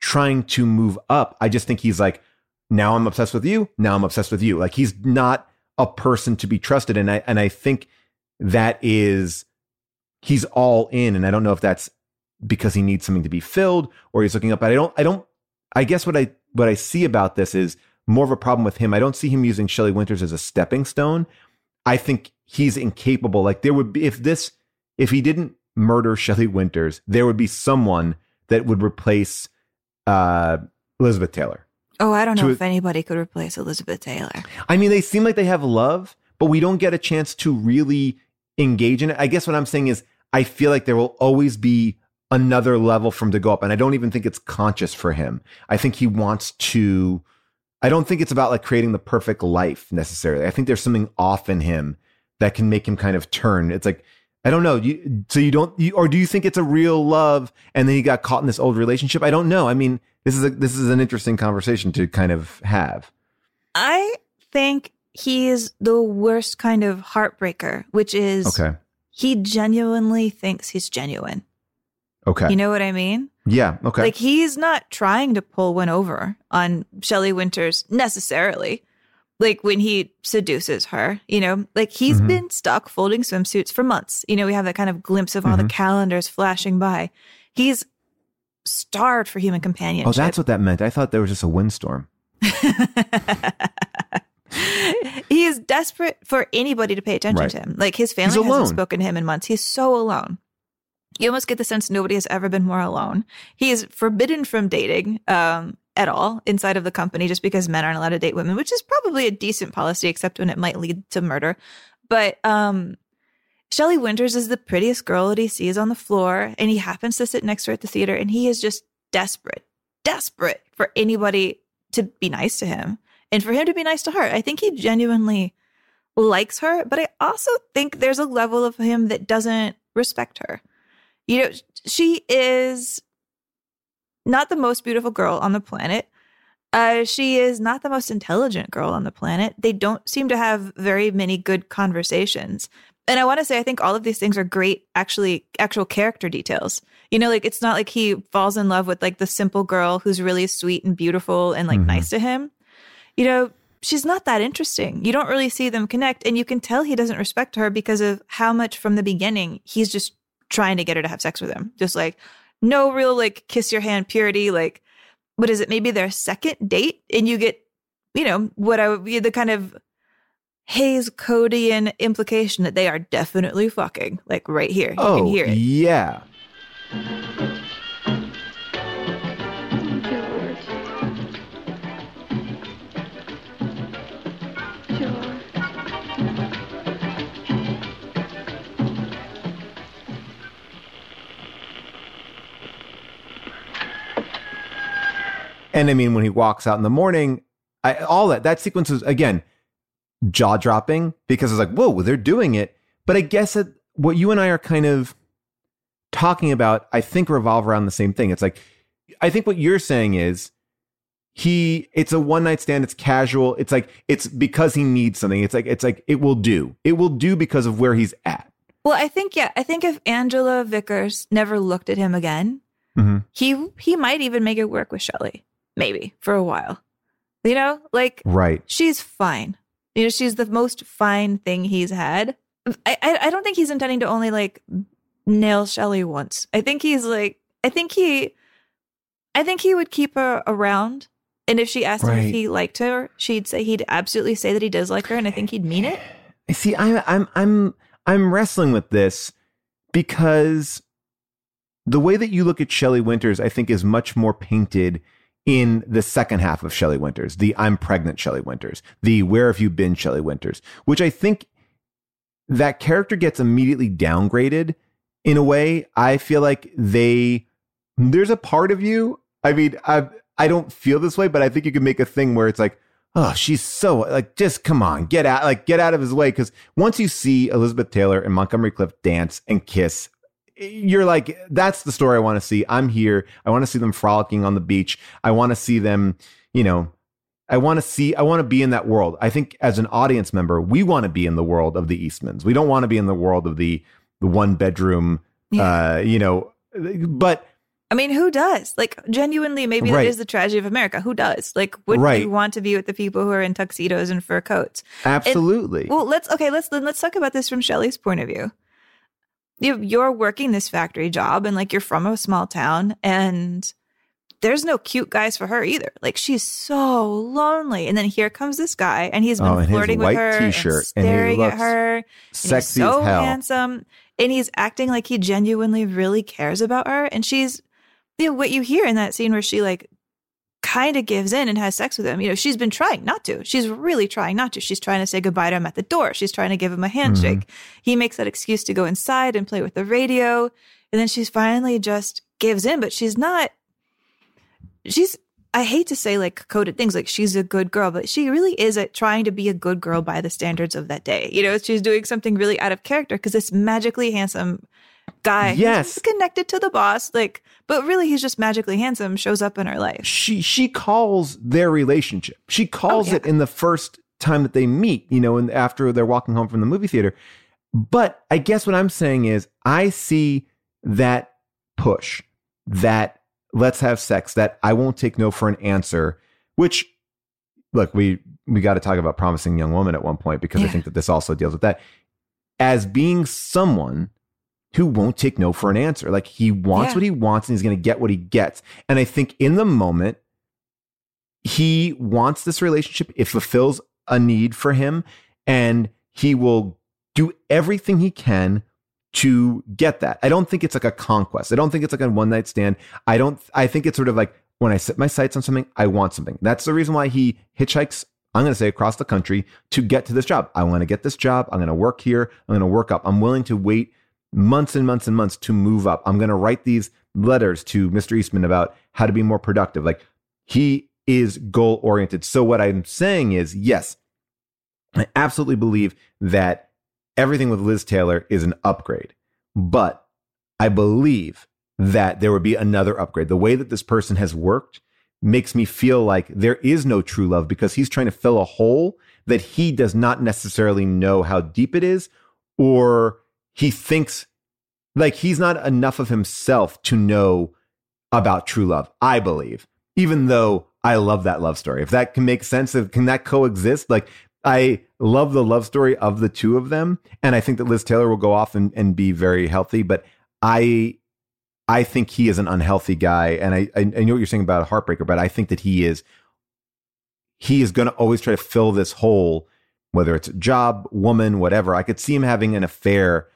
trying to move up. I just think he's like, now I'm obsessed with you. Now I'm obsessed with you. Like he's not a person to be trusted. And I and I think that is he's all in. And I don't know if that's because he needs something to be filled or he's looking up. But I don't I don't I guess what I what I see about this is more of a problem with him. I don't see him using Shelley Winters as a stepping stone. I think he's incapable. Like there would be if this if he didn't murder Shelley Winters, there would be someone that would replace uh Elizabeth Taylor. Oh, I don't know To- if anybody could replace Elizabeth Taylor. I mean, they seem like they have love, but we don't get a chance to really engage in it. I guess what I'm saying is, I feel like there will always be another level for him to go up, and I don't even think it's conscious for him. I think he wants to. I don't think it's about like creating the perfect life necessarily. I think there's something off in him that can make him kind of turn. It's like I don't know. You, so you don't, you, or do you think it's a real love, and then he got caught in this old relationship? I don't know. I mean, this is a this is an interesting conversation to kind of have. I think he is the worst kind of heartbreaker, which is Okay. he genuinely thinks he's genuine. Okay. You know what I mean? Yeah. Okay. Like he's not trying to pull one over on Shelley Winters necessarily. Like when he seduces her, you know, like he's Mhm. been stuck folding swimsuits for months. You know, we have that kind of glimpse of all the Mhm. calendars flashing by. He's starved for human companionship. oh, that's what that meant. I thought there was just a windstorm. he is desperate for anybody to pay attention Right. to him. Like his family hasn't spoken to him in months. He's so alone. You almost get the sense nobody has ever been more alone. He is forbidden from dating um, at all inside of the company just because men aren't allowed to date women, which is probably a decent policy, except when it might lead to murder. But um, Shelley Winters is the prettiest girl that he sees on the floor, and he happens to sit next to her at the theater, and he is just desperate, desperate for anybody to be nice to him and for him to be nice to her. I think he genuinely likes her, but I also think there's a level of him that doesn't respect her. You know, she is not the most beautiful girl on the planet. Uh, she is not the most intelligent girl on the planet. They don't seem to have very many good conversations. And I want to say, I think all of these things are great, actually, actual character details. You know, like it's not like he falls in love with like the simple girl who's really sweet and beautiful and like Mhm. nice to him. You know, she's not that interesting. You don't really see them connect. And you can tell he doesn't respect her because of how much from the beginning he's just trying to get her to have sex with him. Just like, no real like kiss your hand purity. Like, what is it? Maybe their second date, and you get, you know, what I would be the kind of Hays Codian implication that they are definitely fucking, like right here. You oh, can hear it. yeah. And I mean, when he walks out in the morning, I, all that that sequence is again jaw dropping because it's like, whoa, they're doing it. But I guess that what you and I are kind of talking about, I think revolve around the same thing. It's like, I think what you're saying is he, it's a one night stand. It's casual. It's like, it's because he needs something. It's like, it's like, it will do. It will do because of where he's at. Well, I think yeah, I think if Angela Vickers never looked at him again, Mhm. he he might even make it work with Shelley, maybe for a while. You know, like Right. she's fine. You know, she's the most fine thing he's had. I, I I don't think he's intending to only like nail Shelly once. I think he's like, I think he, I think he would keep her around. And if she asked him if he liked her, she'd say he'd absolutely say that he does like her, and I think he'd mean it. See, I'm I'm I'm I'm wrestling with this because the way that you look at Shelley Winters, I think, is much more painted in the second half of Shelley Winters, the I'm pregnant Shelley Winters, the where have you been Shelley Winters, which I think that character gets immediately downgraded in a way. I feel like they there's a part of you. I mean, I I don't feel this way, but I think you could make a thing where it's like, oh, she's so like, just come on, get out, like get out of his way. Because once you see Elizabeth Taylor and Montgomery Clift dance and kiss, you're like, that's the story I want to see. I'm here. I want to see them frolicking on the beach. I want to see them, you know. I want to see, I want to be in that world. I think as an audience member, we want to be in the world of the Eastmans. We don't want to be in the world of the the one bedroom, uh, you know, but I mean, who does? Like, genuinely, maybe Right. that is the tragedy of America. Who does? Like, would Right. you want to be with the people who are in tuxedos and fur coats? And- Absolutely. well, let's okay. Let's let's talk about this from Shelley's point of view. You you're working this factory job, and like you're from a small town, and there's no cute guys for her either. Like she's so lonely, and then here comes this guy, and he's been Oh, his flirting with her, t-shirt, and and he staring at looks her. and sexy so handsome, and he's acting like he genuinely really cares about her, and she's you know what you hear in that scene where she like kind of gives in and has sex with him. You know, she's been trying not to. She's really trying not to. She's trying to say goodbye to him at the door. She's trying to give him a hmm. handshake. He makes that excuse to go inside and play with the radio. And then she's finally just gives in, but she's not, she's, I hate to say like coded things like she's a good girl, but she really is a, trying to be a good girl by the standards of that day. You know, she's doing something really out of character because this magically handsome guy, Yes. connected to the boss, like, but really he's just magically handsome, shows up in her life. she she calls their relationship. She calls Oh, yeah. it in the first time that they meet, you know, and after they're walking home from the movie theater. But I guess what I'm saying is I see that push, that let's have sex, that I won't take no for an answer, which look, we we got to talk about promising young woman at one point because I think that this also deals with that as being someone who won't take no for an answer. Like he wants Yeah. what he wants and he's going to get what he gets. And I think in the moment, he wants this relationship. It fulfills a need for him and he will do everything he can to get that. I don't think it's like a conquest. I don't think it's like a one night stand. I don't, I think it's sort of like when I set my sights on something, I want something. That's the reason why he hitchhikes, I'm going to say across the country to get to this job. I want to get this job. I'm going to work here. I'm going to work up. I'm willing to wait months and months and months to move up. I'm going to write these letters to Mr. Eastman about how to be more productive. Like he is goal oriented. So what I'm saying is, yes, I absolutely believe that everything with Liz Taylor is an upgrade, but I believe that there would be another upgrade. The way that this person has worked makes me feel like there is no true love because he's trying to fill a hole that he does not necessarily know how deep it is, or he thinks like he's not enough of himself to know about true love, I believe, even though I love that love story. If that can make sense, if, can that coexist? Like, I love the love story of the two of them. And I think that Liz Taylor will go off and, and be very healthy, but I. I think he is an unhealthy guy, and I, I I know what you're saying about a heartbreaker, but I think that he is he is going to always try to fill this hole, whether it's job, woman, whatever. I could see him having an affair.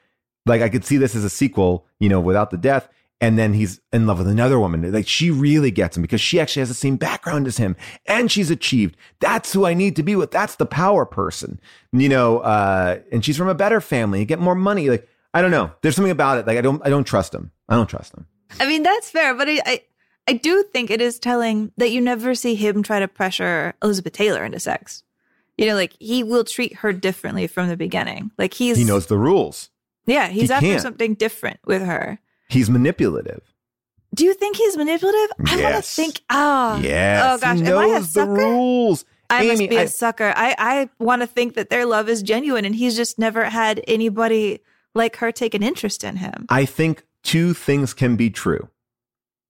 Like I could see this as a sequel, you know, without the death. And then he's in love with another woman. Like she really gets him because she actually has the same background as him and she's achieved. That's who I need to be with. That's the power person, you know, uh, and she's from a better family. You get more money. Like, I don't know. There's something about it. Like I don't, I don't trust him. I don't trust him. I mean, that's fair, but I, I, I do think it is telling that you never see him try to pressure Elizabeth Taylor into sex. You know, like he will treat her differently from the beginning. Like he's, He knows the rules. Yeah, he's he after can't. something different with her. He's manipulative. Do you think he's manipulative? I want to think. Ah, Yes. Oh gosh, he am I a knows the rules. I must be a I- sucker. I I want to think that their love is genuine, and he's just never had anybody like her take an interest in him. I think two things can be true.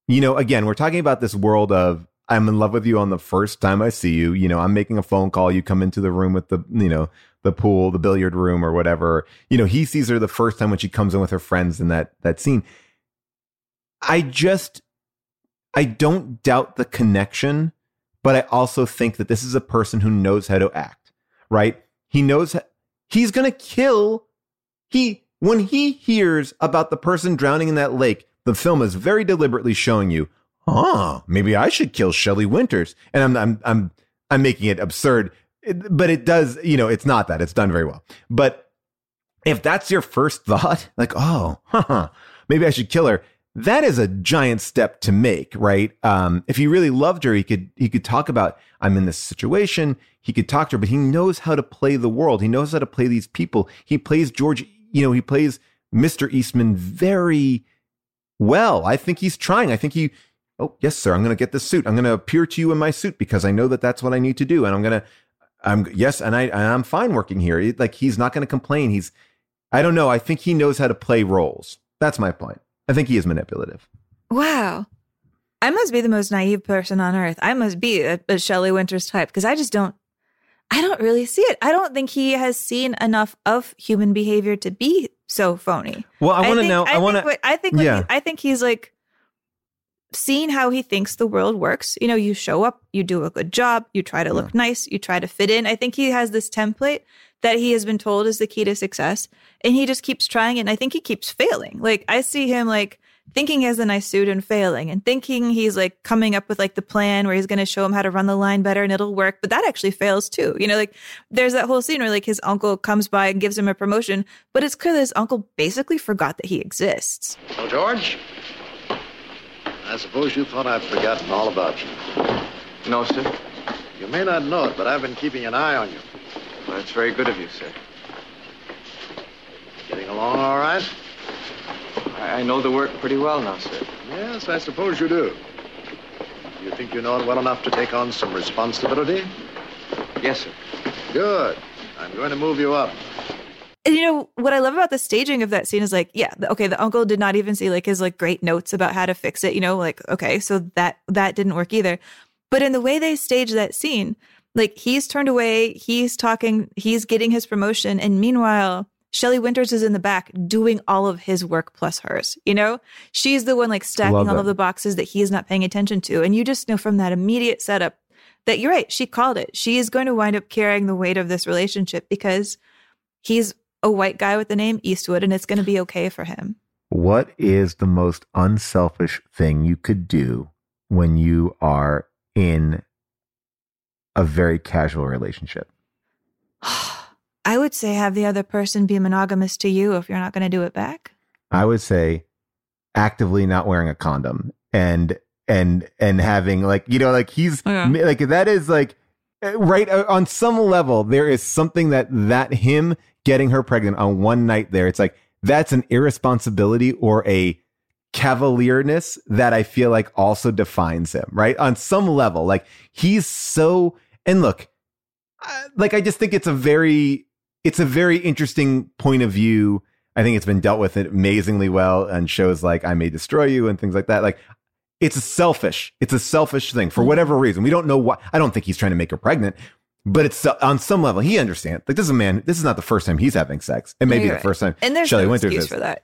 You know, again, we're talking about this world of I'm in love with you on the first time I see you. You know, I'm making a phone call. You come into the room with the, you know, the pool, the billiard room, or whatever. You know, he sees her the first time when she comes in with her friends in that that scene. I just I don't doubt the connection, but I also think that this is a person who knows how to act, right? He knows he's going to kill he when he hears about the person drowning in that lake, the film is very deliberately showing you, "Oh, maybe I should kill Shelley Winters." And I'm I'm I'm I'm making it absurd, but it does, you know, it's not that. It's done very well. But if that's your first thought, like, "Oh, huh, maybe I should kill her." that is a giant step to make, right? Um, if he really loved her, he could he could talk about I'm in this situation. He could talk to her, but he knows how to play the world. He knows how to play these people. He plays George, you know, he plays Mr. Eastman very well. I think he's trying. I think he. Oh yes, sir. I'm going to get this suit. I'm going to appear to you in my suit because I know that that's what I need to do, and I'm going to. I'm yes, and I and I'm fine working here. Like he's not going to complain. He's. I don't know. I think he knows how to play roles. That's my point. I think he is manipulative. Wow. I must be the most naive person on earth. I must be a, a Shelley Winters type because I just don't I don't really see it. I don't think he has seen enough of human behavior to be so phony. Well, I want to know. I, I want to. I think. Yeah. I think he's like seeing how he thinks the world works. You know, you show up, you do a good job, you try to look nice, you try to fit in. I think he has this template that he has been told is the key to success, and he just keeps trying it. And I think he keeps failing. Like I see him like thinking he has a nice suit and failing and thinking he's like coming up with like the plan where he's going to show him how to run the line better and it'll work but that actually fails too you know like there's that whole scene where like his uncle comes by and gives him a promotion but it's clear that his uncle basically forgot that he exists oh george i suppose you thought i'd forgotten all about you no sir you may not know it but i've been keeping an eye on you well, that's very good of you sir getting along all right I know the work pretty well now, sir. Yes, I suppose you do. Do you think you know it well enough to take on some responsibility? Yes, sir. Good. I'm going to move you up. And you know what I love about the staging of that scene is like, yeah, okay, the uncle did not even see like his like great notes about how to fix it. You know, like okay, so that that didn't work either. But in the way they stage that scene, like he's turned away, he's talking, he's getting his promotion, and meanwhile, Shelley Winters is in the back doing all of his work plus hers. You know, she's the one like stacking all of the boxes that he is not paying attention to. And you just know from that immediate setup that you're right. She called it. She is going to wind up carrying the weight of this relationship because he's a white guy with the name Eastwood and it's going to be okay for him. What is the most unselfish thing you could do when you are in a very casual relationship? I would say have the other person be monogamous to you if you're not going to do it back. I would say actively not wearing a condom and and and having like you know like he's yeah. like that is like uh, right uh, on some level there is something that that him getting her pregnant on one night there it's like that's an irresponsibility or a cavalierness that I feel like also defines him, right? On some level, like he's so, and look, like I just think it's a very it's a very interesting point of view. I think it's been dealt with amazingly well on shows like I May Destroy You and things like that. Like it's a selfish. It's a selfish thing for mm-hmm. whatever reason. We don't know why. I don't think he's trying to make her pregnant, but it's on some level he understands. Like this is a man. This is not the first time he's having sex. It may be the first time. And there's Shelley no Winters excuse is. for that.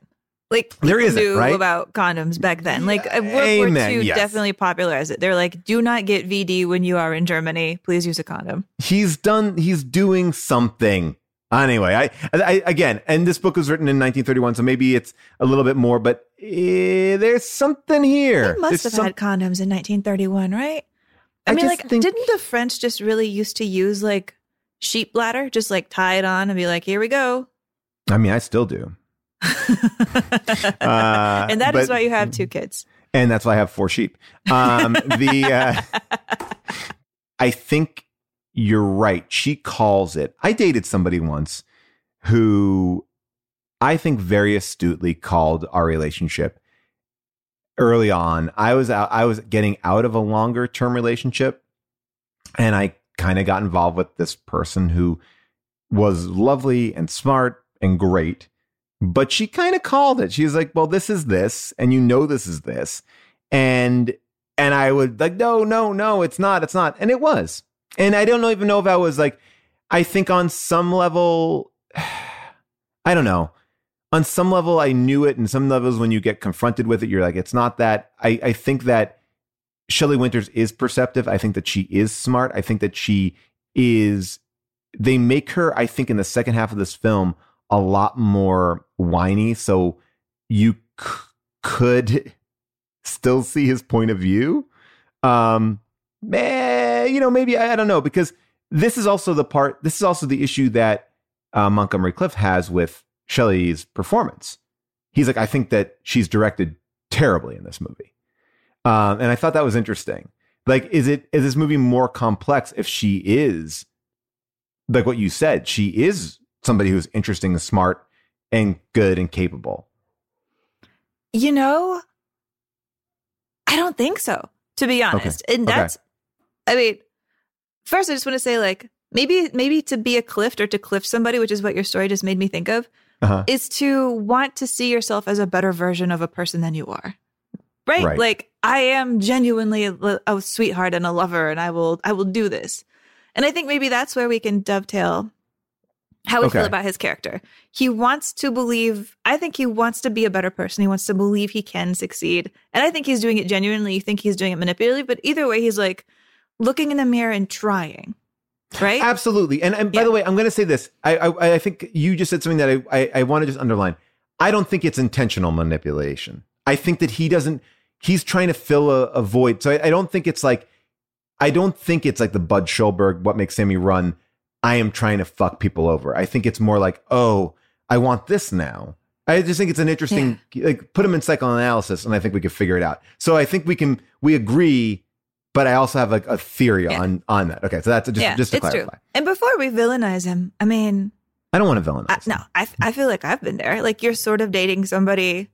Like there knew right about condoms back then. Like uh, World War II yes. definitely popularized it. They're like, do not get VD when you are in Germany. Please use a condom. He's done. He's doing something. Anyway, I, I again, and this book was written in 1931, so maybe it's a little bit more, but eh, there's something here. They must There's have some- had condoms in 1931, right? I, I mean, like, think- didn't the French just really used to use like sheep bladder, just like tie it on and be like, here we go. I mean, I still do. Uh, and that is but- why you have two kids. and that's why I have four sheep. Um, the uh, I think you're right. She calls it. I dated somebody once who I think very astutely called our relationship early on. I was out. I was getting out of a longer term relationship, and I kind of got involved with this person who was lovely and smart and great but she kind of called it. She's like, "Well, this is this, and you know this is this," and and I would like, "No, no, no, it's not, it's not," and it was. And I don't even know if I was like, I think on some level, I don't know. On some level, I knew it. And some levels, when you get confronted with it, you're like, it's not that. I, I think that Shelley Winters is perceptive. I think that she is smart. I think that she is. They make her, I think, in the second half of this film, a lot more whiny. So you c- could still see his point of view. Um, eh, you know, maybe I, I don't know because this is also the part. This is also the issue that uh, Montgomery Clift has with Shelley's performance. He's like, I think that she's directed terribly in this movie, um, and I thought that was interesting. Like, is it is this movie more complex if she is like what you said? She is somebody who's interesting and smart and good and capable. You know, I don't think so, to be honest. Okay. And that's, I mean, first, I just want to say, like, maybe, maybe to be a Clift or to Clift somebody, which is what your story just made me think of, Uh-huh. is to want to see yourself as a better version of a person than you are. Right? Right. Like, I am genuinely a, a sweetheart and a lover, and I will, I will do this. And I think maybe that's where we can dovetail how we feel about his character. He wants to believe, I think he wants to be a better person. He wants to believe he can succeed. And I think he's doing it genuinely. You think he's doing it manipulatively, but either way, he's like looking in the mirror and trying. Right? Absolutely. And, and by the way, I'm going to say this. I, I I think you just said something that I, I I want to just underline. I don't think it's intentional manipulation. I think that he doesn't. He's trying to fill a, a void. So I, I don't think it's like. I don't think it's like the Bud Schulberg. What makes Sammy run? I am trying to fuck people over. I think it's more like, oh, I want this now. I just think it's an interesting. Like, put him in psychoanalysis, and I think we could figure it out. So I think we can. We agree. But I also have like a theory on on that. Okay, so that's just yeah, just to clarify. true. And before we villainize him, I mean, I don't want to villainize. I, no, I, I feel like I've been there. Like you're sort of dating somebody,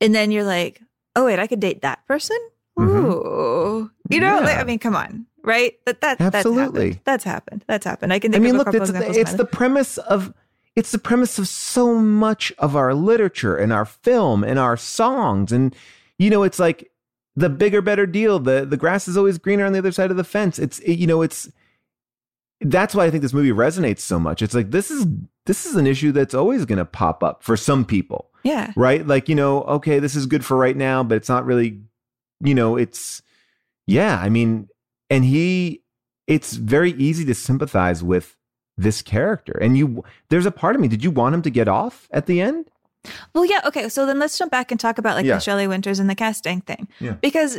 and then you're like, oh wait, I could date that person. Ooh, you know, like, Mm-hmm. I mean, come on, right? That that Absolutely. that's happened. That's happened. That's happened. I can I mean, of a look, it's the, it's the premise of it's the premise of so much of our literature and our film and our songs, and you know, it's like the bigger, better deal. the The grass is always greener on the other side of the fence. It's it, you know, it's that's why I think this movie resonates so much. It's like this is this is an issue that's always going to pop up for some people. Yeah. right? Like, you know, okay, this is good for right now, but it's not really, you know, it's, yeah, I mean, and he, it's very easy to sympathize with this character. And you, there's a part of me, did you want him to get off at the end? Well, yeah. Okay. So then let's jump back and talk about like Yeah. the Shelley Winters and the casting thing. Yeah. Because,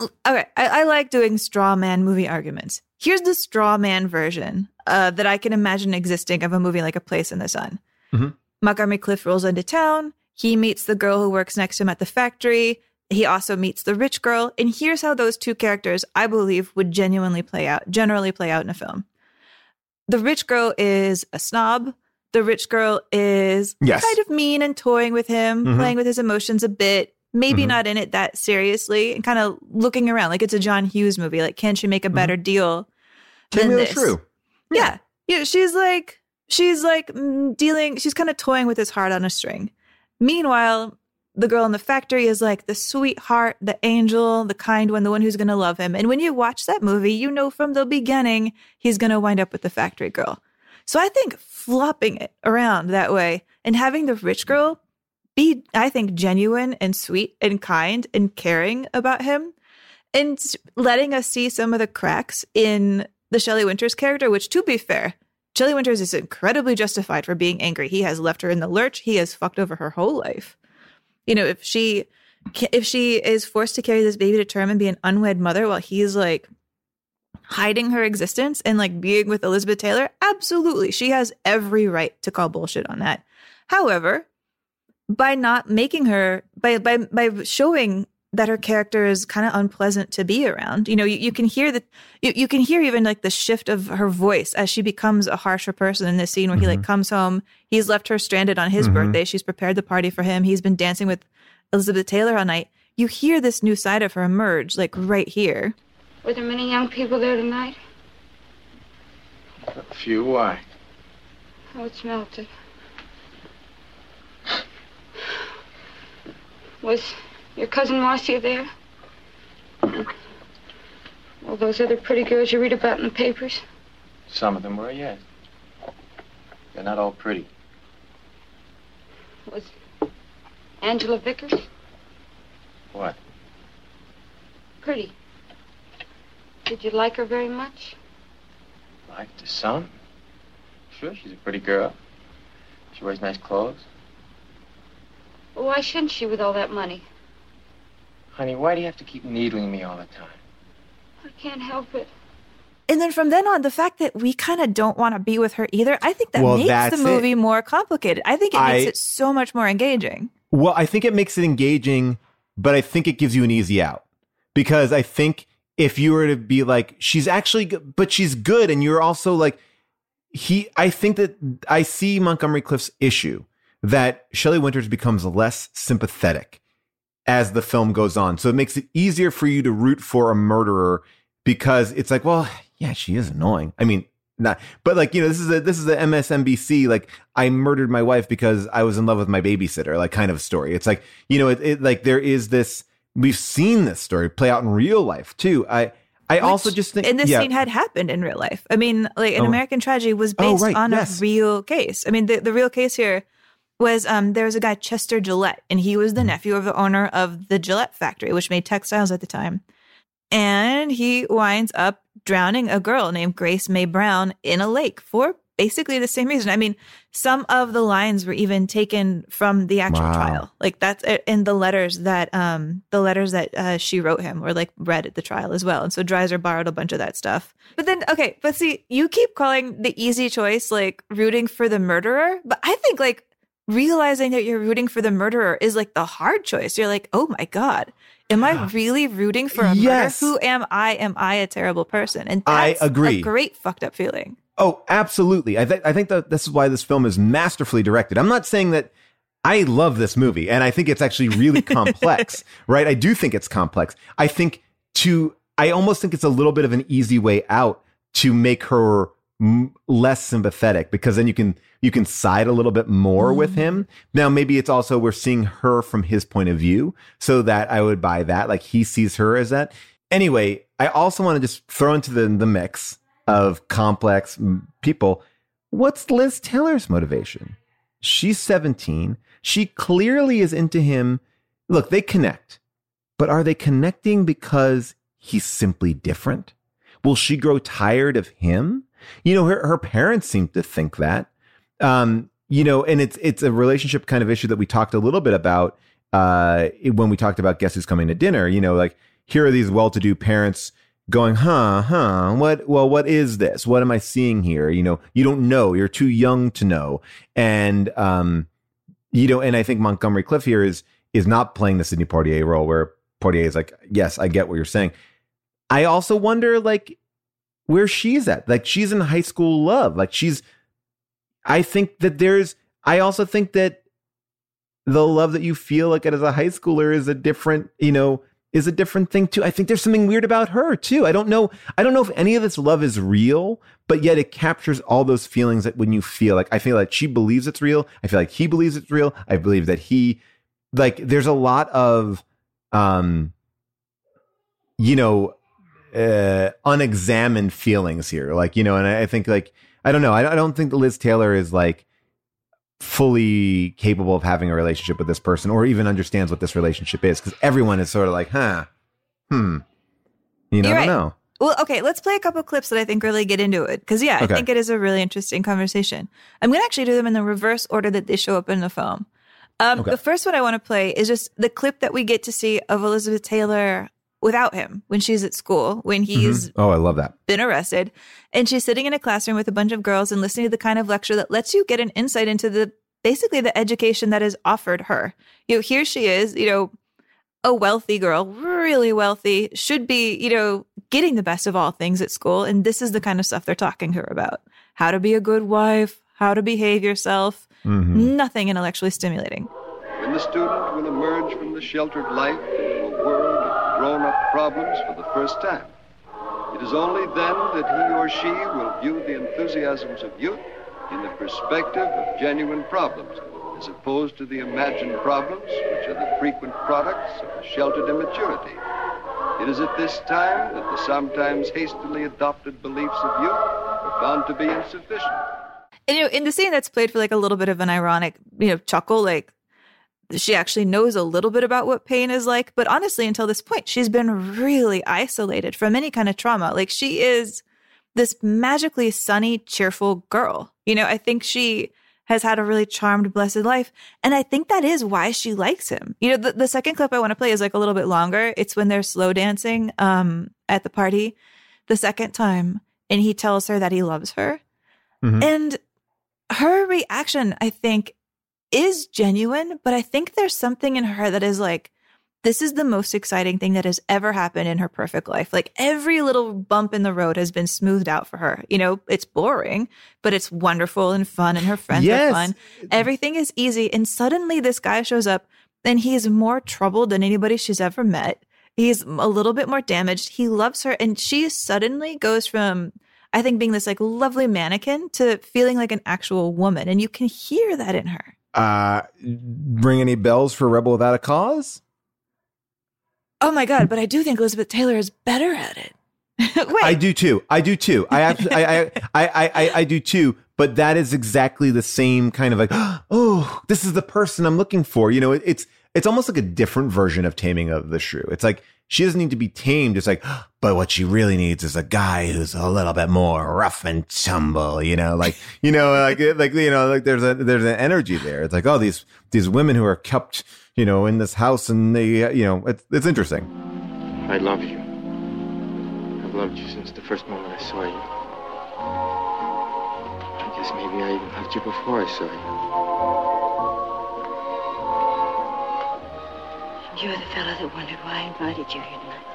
okay, I, I like doing straw man movie arguments. Here's the straw man version uh, that I can imagine existing of a movie like A Place in the Sun. Mhm. Montgomery Clift rolls into town. He meets the girl who works next to him at the factory. He also meets the rich girl. And here's how those two characters, I believe, would genuinely play out, generally play out in a film. The rich girl is a snob. The rich girl is Yes. kind of mean and toying with him, Mhm. playing with his emotions a bit, maybe Mhm. not in it that seriously, and kind of looking around like it's a John Hughes movie. Like, can she make a better deal Tell than this? true. Yeah. Yeah. She's like, she's like mm, dealing, she's kind of toying with his heart on a string. Meanwhile, the girl in the factory is like the sweetheart, the angel, the kind one, the one who's going to love him. And when you watch that movie, you know from the beginning he's going to wind up with the factory girl. So I think flopping it around that way and having the rich girl be, I think, genuine and sweet and kind and caring about him and letting us see some of the cracks in the Shelley Winters character, which, to be fair, Shelley Winters is incredibly justified for being angry. He has left her in the lurch. He has fucked over her whole life. You know, if she if she is forced to carry this baby to term and be an unwed mother while he's like hiding her existence and like being with Elizabeth Taylor, absolutely, she has every right to call bullshit on that. However, by not making her by by by showing that her character is kind of unpleasant to be around. You know, you, you can hear that you, you can hear even like the shift of her voice as she becomes a harsher person in this scene where he like comes home, he's left her stranded on his Mhm. birthday, she's prepared the party for him, he's been dancing with Elizabeth Taylor all night. You hear this new side of her emerge like right here. Were there many young people there tonight? A few, why? Oh, it's melted. Was your cousin Marcia there? All those other pretty girls you read about in the papers? Some of them were, yes. They're not all pretty. Was Angela Vickers What? pretty? Did you like her very much? Like to some? Sure, she's a pretty girl. She wears nice clothes. Well, why shouldn't she with all that money? Honey, why do you have to keep needling me all the time? I can't help it. And then from then on, the fact that we kind of don't want to be with her either, I think that Well, makes the movie it. more complicated. I think it makes I- it so much more engaging. Well, I think it makes it engaging, but I think it gives you an easy out because I think if you were to be like, she's actually, good, but she's good, and you're also like, he, I think that I see Montgomery Clift's issue that Shelley Winters becomes less sympathetic as the film goes on. So it makes it easier for you to root for a murderer because it's like, well, yeah, she is annoying. I mean, not, but like, you know, this is a, this is a MSNBC, like I murdered my wife because I was in love with my babysitter, like kind of story. It's like, you know, it, it like there is this, we've seen this story play out in real life too. I, I also just think, And this yeah, scene had happened in real life. I mean, like an Oh. American tragedy was Oh, based right, on yes. a real case. I mean, the, the real case here was um, there was a guy, Chester Gillette, and he was the nephew of the owner of the Gillette factory, which made textiles at the time. And he winds up drowning a girl named Grace May Brown in a lake for basically the same reason. I mean, some of the lines were even taken from the actual Wow. trial. Like that's uh, in the letters that um the letters that uh, she wrote him were like read at the trial as well. And so Dreiser borrowed a bunch of that stuff. But then okay, but see, you keep calling the easy choice like rooting for the murderer, but I think like realizing that you're rooting for the murderer is like the hard choice. You're like, "Oh my god, am I really rooting for a Yes. murderer? Who am I? Am I a terrible person?" And I agree. a great fucked up feeling. Oh, absolutely. I think I think that this is why this film is masterfully directed. I'm not saying that I love this movie and I think it's actually really complex, right? I do think it's complex. I think to I almost think it's a little bit of an easy way out to make her m- less sympathetic because then you can you can side a little bit more with mm-hmm. him. Now maybe it's also we're seeing her from his point of view so that I would buy that like he sees her as that. Anyway, I also want to just throw into the the mix of complex people. What's Liz Taylor's motivation? She's 17. She clearly is into him. Look, they connect, but are they connecting because he's simply different? Will she grow tired of him? You know, her, her parents seem to think that. Um, you know, and it's it's a relationship kind of issue that we talked a little bit about uh, when we talked about guess who's coming to dinner. You know, like here are these well-to-do parents going, huh, huh, what, well, what is this? What am I seeing here? You know, you don't know. You're too young to know. And, um, you know, and I think Montgomery Clift here is, is not playing the Sidney Poitier role where Poitier is like, yes, I get what you're saying. I also wonder, like, where she's at. Like, she's in high school love. Like, she's, I think that there's, I also think that the love that you feel like as a high schooler is a different, you know, is a different thing too. I think there's something weird about her too. I don't know. I don't know if any of this love is real, but yet it captures all those feelings that when you feel like I feel like she believes it's real. I feel like he believes it's real. I believe that he like there's a lot of um you know uh unexamined feelings here. Like, you know, and I, I think like I don't know. I, I don't think Liz Taylor is like fully capable of having a relationship with this person or even understands what this relationship is because everyone is sort of like, huh, hmm. You know, You're I don't right. know. Well, okay, let's play a couple clips that I think really get into it. Because, yeah, Okay. I think it is a really interesting conversation. I'm going to actually do them in the reverse order that they show up in the film. Um, Okay. The first one I want to play is just the clip that we get to see of Elizabeth Taylor without him when she's at school, when he's Mhm. Oh, I love that. been arrested. And she's sitting in a classroom with a bunch of girls and listening to the kind of lecture that lets you get an insight into the basically the education that is offered her. You know, here she is, you know, a wealthy girl, really wealthy, should be, you know, getting the best of all things at school. And this is the kind of stuff they're talking to her about how to be a good wife, how to behave yourself. Mm-hmm. Nothing intellectually stimulating. When the student will emerge from the sheltered life into a world of grown up problems for the first time, it is only then that he or she will view the enthusiasms of youth in the perspective of genuine problems, as opposed to the imagined problems which are the frequent products of a sheltered immaturity. It is at this time that the sometimes hastily adopted beliefs of youth are found to be insufficient. And you know, in the scene that's played for like a little bit of an ironic, you know, chuckle, like she actually knows a little bit about what pain is like. But honestly, until this point, she's been really isolated from any kind of trauma. Like she is this magically sunny, cheerful girl. You know, I think she has had a really charmed, blessed life. And I think that is why she likes him. You know, the, the second clip I want to play is like a little bit longer. It's when they're slow dancing um, at the party the second time, and he tells her that he loves her. Mhm. And her reaction, I think, is genuine, but I think there's something in her that is like, this is the most exciting thing that has ever happened in her perfect life. Like every little bump in the road has been smoothed out for her. You know, it's boring, but it's wonderful and fun, and her friends Yes. are fun. Everything is easy. And suddenly this guy shows up and he's more troubled than anybody she's ever met. He's a little bit more damaged. He loves her. And she suddenly goes from, I think, being this like lovely mannequin to feeling like an actual woman. And you can hear that in her. Uh, ring any bells for Rebel Without a Cause? Oh my God. But I do think Elizabeth Taylor is better at it. Wait. I do too. I do too. I I, I, I, I, I do too. But that is exactly the same kind of like, oh, this is the person I'm looking for. You know, it, it's it's almost like a different version of Taming of the Shrew. It's like she doesn't need to be tamed. It's like, but what she really needs is a guy who's a little bit more rough and tumble. You know, like you know, like like you know, like there's a there's an energy there. It's like, oh, these these women who are kept, you know, in this house, and they, you know, it's it's interesting. I love you. I've loved you since the first moment I saw you. I guess maybe I even loved you before I saw you. You're the fellow that wondered why I invited you here tonight.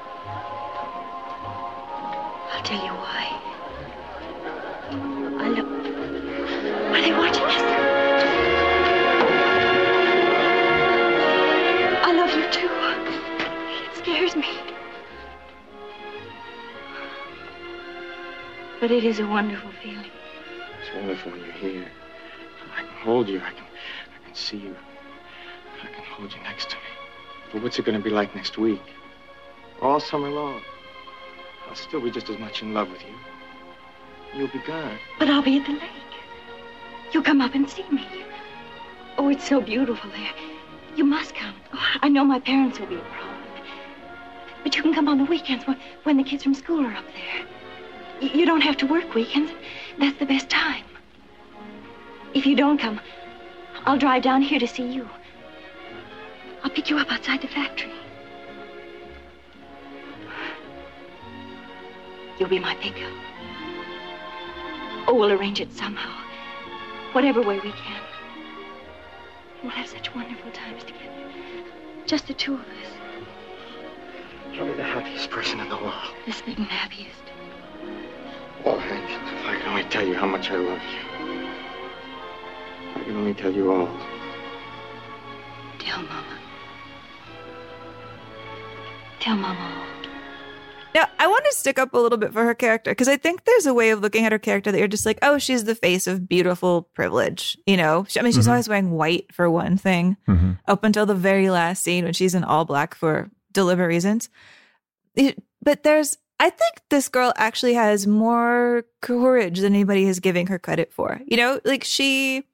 I'll tell you why. I love. Are they watching us? I love you too. It scares me. But it is a wonderful feeling. It's wonderful when you're here. I can hold you. I can, I can see you. I can hold you next to me. But what's it going to be like next week? All summer long. I'll still be just as much in love with you. You'll be gone. But I'll be at the lake. You'll come up and see me. Oh, it's so beautiful there. You must come. Oh, I know my parents will be a problem. But you can come on the weekends when, when the kids from school are up there. Y- You don't have to work weekends. That's the best time. If you don't come, I'll drive down here to see you. I'll pick you up outside the factory. You'll be my pickup. Oh, we'll arrange it somehow. Whatever way we can. We'll have such wonderful times together. Just the two of us. You'll be the happiest person in the world. The second happiest. Oh, Hank, if I could only tell you how much I love you. I could only tell you all. Tell Mama. Tell Mama. Now, I want to stick up a little bit for her character because I think there's a way of looking at her character that you're just like, oh, she's the face of beautiful privilege. You know, She- I mean, she's Mhm. always wearing white for one thing, Mhm. up until the very last scene when she's in all black for deliberate reasons. It- but there's, I think this girl actually has more courage than anybody is giving her credit for. You know, like she,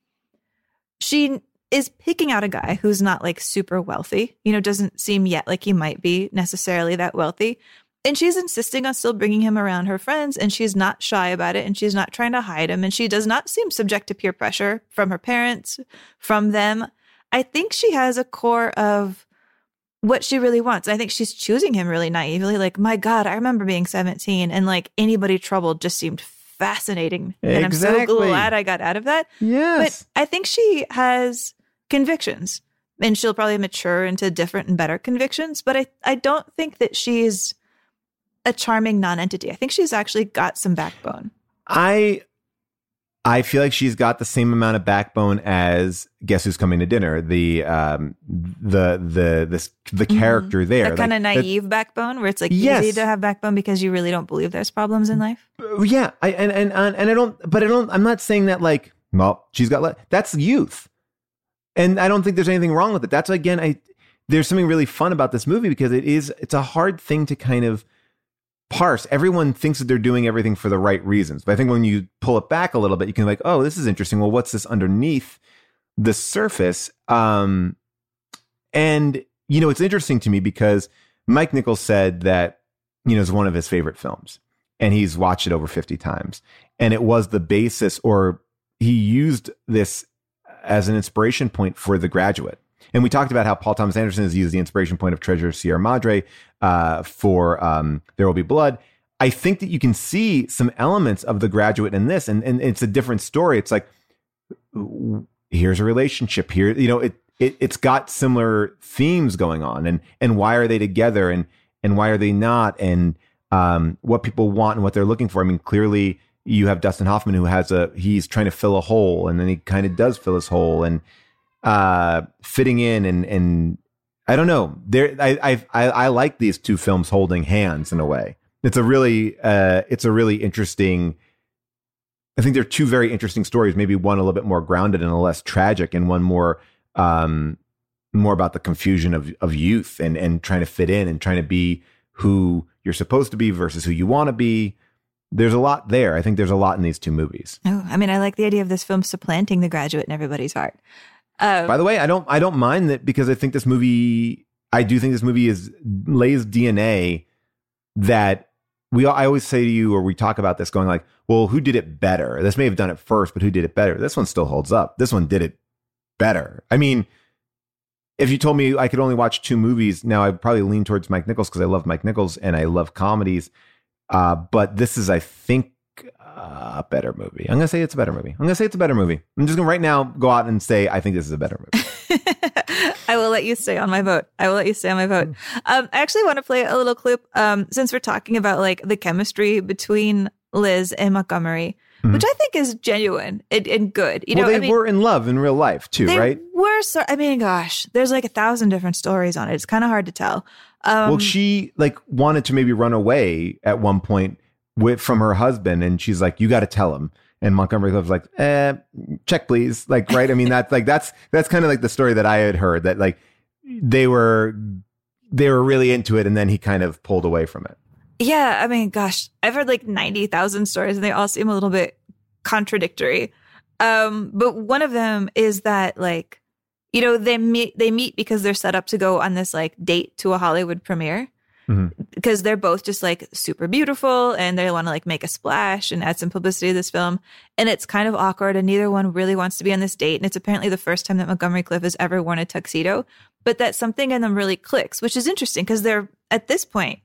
she is picking out a guy who's not like super wealthy, you know, doesn't seem yet like he might be necessarily that wealthy. And she's insisting on still bringing him around her friends, and she's not shy about it, and she's not trying to hide him, and she does not seem subject to peer pressure from her parents, from them. I think she has a core of what she really wants. I think she's choosing him really naively. Like, my God, I remember being 17, and like anybody troubled just seemed fascinating. And I'm so glad I got out of that. Yes. But I think she has convictions and she'll probably mature into different and better convictions. But I, I don't think that she's a charming non-entity. I think she's actually got some backbone. I I feel like she's got the same amount of backbone as Guess Who's Coming to Dinner. The um the the this the character there. That kind of Like, that- naive backbone where it's like Yes. easy to have backbone because you really don't believe there's problems in life. yeah, I and and and and I don't but I don't I'm not saying that like well, she's got that's youth. And I don't think there's anything wrong with it. That's again I there's something really fun about this movie because it is it's a hard thing to kind of parse, everyone thinks that they're doing everything for the right reasons. But I think when you pull it back a little bit, you can like, oh, this is interesting. Well, what's this underneath the surface? Um, and you know, it's interesting to me because Mike Nichols said that you know it's one of his favorite films, and he's watched it over fifty times, and it was the basis, or he used this as an inspiration point for The Graduate. And we talked about how Paul Thomas Anderson has used the inspiration point of Treasure Sierra Madre uh, for um, There Will Be Blood. I think that you can see some elements of The Graduate in this, and, and it's a different story. It's like, here's a relationship here. You know, it, it it's got similar themes going on, and and why are they together, and and why are they not, and um, what people want and what they're looking for. I mean, clearly you have Dustin Hoffman who has a he's trying to fill a hole, and then he kind of does fill his hole, and uh, fitting in, and and I don't know. There, I I I like these two films holding hands in a way. It's a really uh, it's a really interesting. I think they're two very interesting stories. Maybe one a little bit more grounded and a less tragic, and one more um, more about the confusion of of youth and and trying to fit in and trying to be who you're supposed to be versus who you want to be. There's a lot there. I think there's a lot in these two movies. Oh, I mean, I like the idea of this film supplanting The Graduate in everybody's heart. Um, By the way, I don't I don't mind that because I think this movie I do think this movie is lays DNA that we I always say to you or we talk about this going like, well, who did it better? This may have done it first, but who did it better? This one still holds up. This one did it better. I mean, if you told me I could only watch two movies, now I'd probably lean towards Mike Nichols because I love Mike Nichols and I love comedies. Uh, but this is, I think, a better movie. I'm gonna say it's a better movie. I'm gonna say it's a better movie. I'm just gonna right now go out and say I think this is a better movie. I will let you stay on my vote. I will let you stay on my vote. Um, I actually want to play a little clip um, since we're talking about like the chemistry between Liz and Montgomery, Mhm. which I think is genuine and, and good. You well, know, they I mean, were in love in real life too, they right? were. So, I mean, gosh, there's like a thousand different stories on it. It's kind of hard to tell. Um, well, she like wanted to maybe run away at one point with from her husband, and she's like, "You got to tell him." And Montgomery Clift's like, "Eh, check please." Like, right? I mean, that's like that's that's kind of like the story that I had heard that like they were they were really into it, and then he kind of pulled away from it. Yeah, I mean, gosh, I've heard like 90,000 stories and they all seem a little bit contradictory. Um, but one of them is that like, you know, they meet they meet because they're set up to go on this like date to a Hollywood premiere mm-hmm. because they're both just like super beautiful and they want to like make a splash and add some publicity to this film. And it's kind of awkward and neither one really wants to be on this date. And it's apparently the first time that Montgomery Clift has ever worn a tuxedo, but that something in them really clicks, which is interesting because they're at this point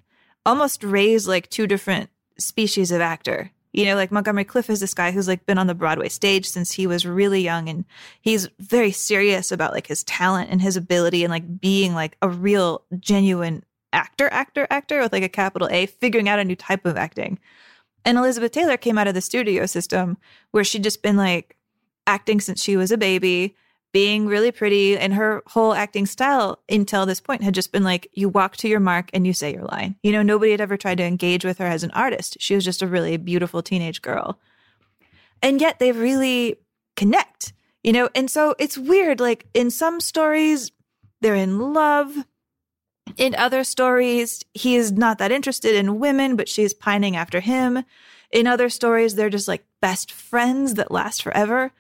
almost raised like two different species of actor. You know, like Montgomery Clift is this guy who's like been on the Broadway stage since he was really young and he's very serious about like his talent and his ability and like being like a real genuine actor, actor, actor with like a capital A, figuring out a new type of acting. And Elizabeth Taylor came out of the studio system where she'd just been like acting since she was a baby, being really pretty, and her whole acting style until this point had just been like you walk to your mark and you say your line. You know, nobody had ever tried to engage with her as an artist. She was just a really beautiful teenage girl. And yet they really connect, you know? And so it's weird. Like in some stories, they're in love. In other stories, he is not that interested in women, but she's pining after him. In other stories, they're just like best friends that last forever.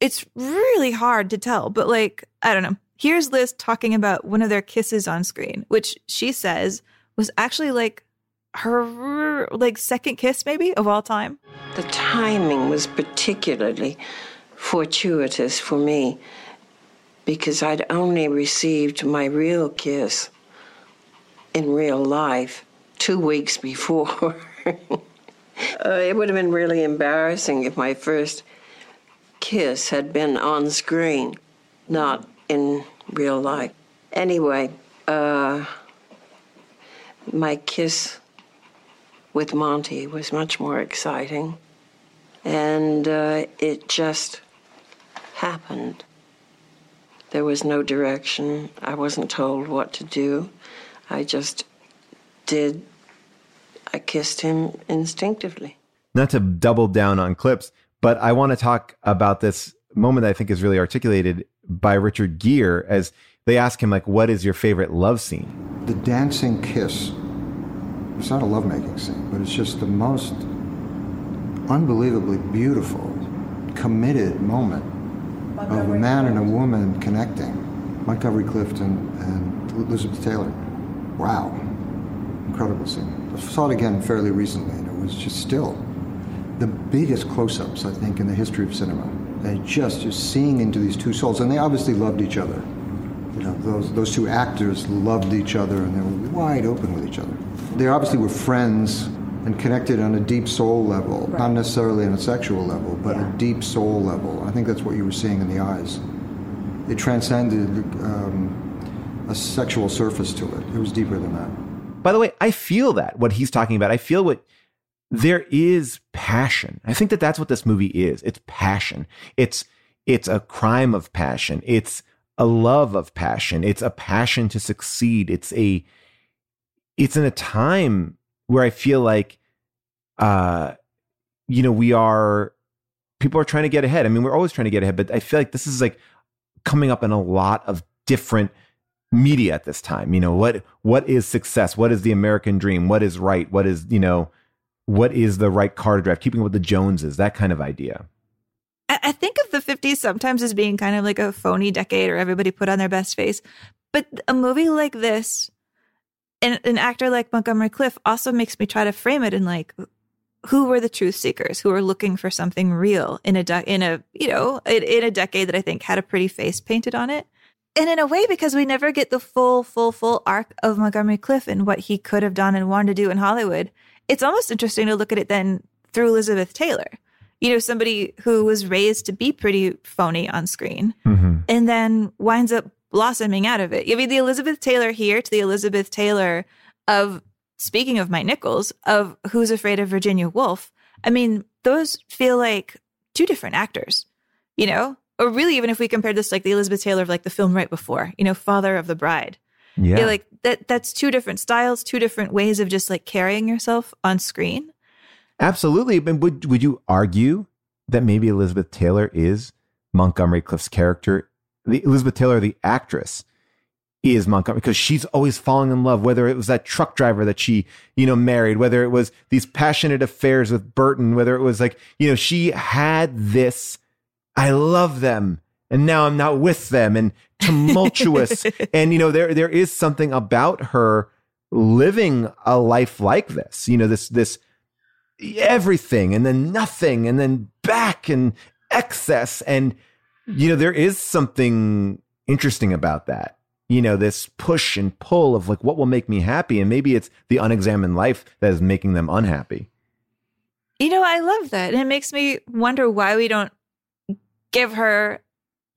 It's really hard to tell, but like, I don't know. Here's Liz talking about one of their kisses on screen, which she says was actually like her like second kiss maybe of all time. The timing was particularly fortuitous for me because I'd only received my real kiss in real life two weeks before. uh, it would have been really embarrassing if my first kiss had been on screen, not in real life. Anyway, uh, my kiss with Monty was much more exciting. And uh, it just happened. There was no direction. I wasn't told what to do. I just did. I kissed him instinctively. not to double down on clips, but I want to talk about this moment that I think is really articulated by Richard Gere as they ask him like, "What is your favorite love scene?" The dancing kiss It's not a lovemaking scene, but it's just the most unbelievably beautiful, committed moment of a man and a woman connecting. Montgomery Clift and, and Elizabeth Taylor. Wow. Incredible scene. I saw it again fairly recently, and it was just still the biggest close ups, I think, in the history of cinema. They just, just seeing into these two souls, and they obviously loved each other. You know, those, those two actors loved each other, and they were wide open with each other. They obviously were friends and connected on a deep soul level, not necessarily on a sexual level, but a deep soul level. I think that's what you were seeing in the eyes. It transcended um, a sexual surface to it. It was deeper than that. By the way, I feel that what he's talking about. I feel what there is passion. I think that that's what this movie is. It's passion. It's it's a crime of passion. It's a love of passion. It's a passion to succeed. It's a it's in a time where I feel like uh you know, we are people are trying to get ahead. I mean, we're always trying to get ahead, but I feel like this is like coming up in a lot of different media at this time. You know, what what is success? What is the American dream? What is right? What is, you know, what is the right car to drive? Keeping with the Joneses, that kind of idea. I think of the 50s sometimes as being kind of like a phony decade or everybody put on their best face. But a movie like this, and an actor like Montgomery Clift also makes me try to frame it in like, who were the truth seekers who were looking for something real in a de- in a you know in, in a decade that I think had a pretty face painted on it, and in a way because we never get the full full full arc of Montgomery Clift and what he could have done and wanted to do in Hollywood. It's almost interesting to look at it then through Elizabeth Taylor, you know, somebody who was raised to be pretty phony on screen, Mm-hmm. and then winds up blossoming out of it. I mean, the Elizabeth Taylor here to the Elizabeth Taylor of speaking of Mike Nichols of Who's Afraid of Virginia Woolf. I mean, those feel like two different actors, you know? Or really, even if we compared this like the Elizabeth Taylor of like the film right before, you know, Father of the Bride. Yeah. like that that's two different styles, two different ways of just like carrying yourself on screen. Absolutely. But would would you argue that maybe Elizabeth Taylor is Montgomery Clift's character? The Elizabeth Taylor, the actress, is Montgomery because she's always falling in love. Whether it was that truck driver that she, you know, married, whether it was these passionate affairs with Burton, whether it was like, you know, she had this. I love them, and now I'm not with them, and tumultuous, and you know, there there is something about her living a life like this. You know, this this everything and then nothing and then back and excess and you know there is something interesting about that you know this push and pull of like what will make me happy and maybe it's the unexamined life that is making them unhappy You know, I love that. And it makes me wonder why we don't give her,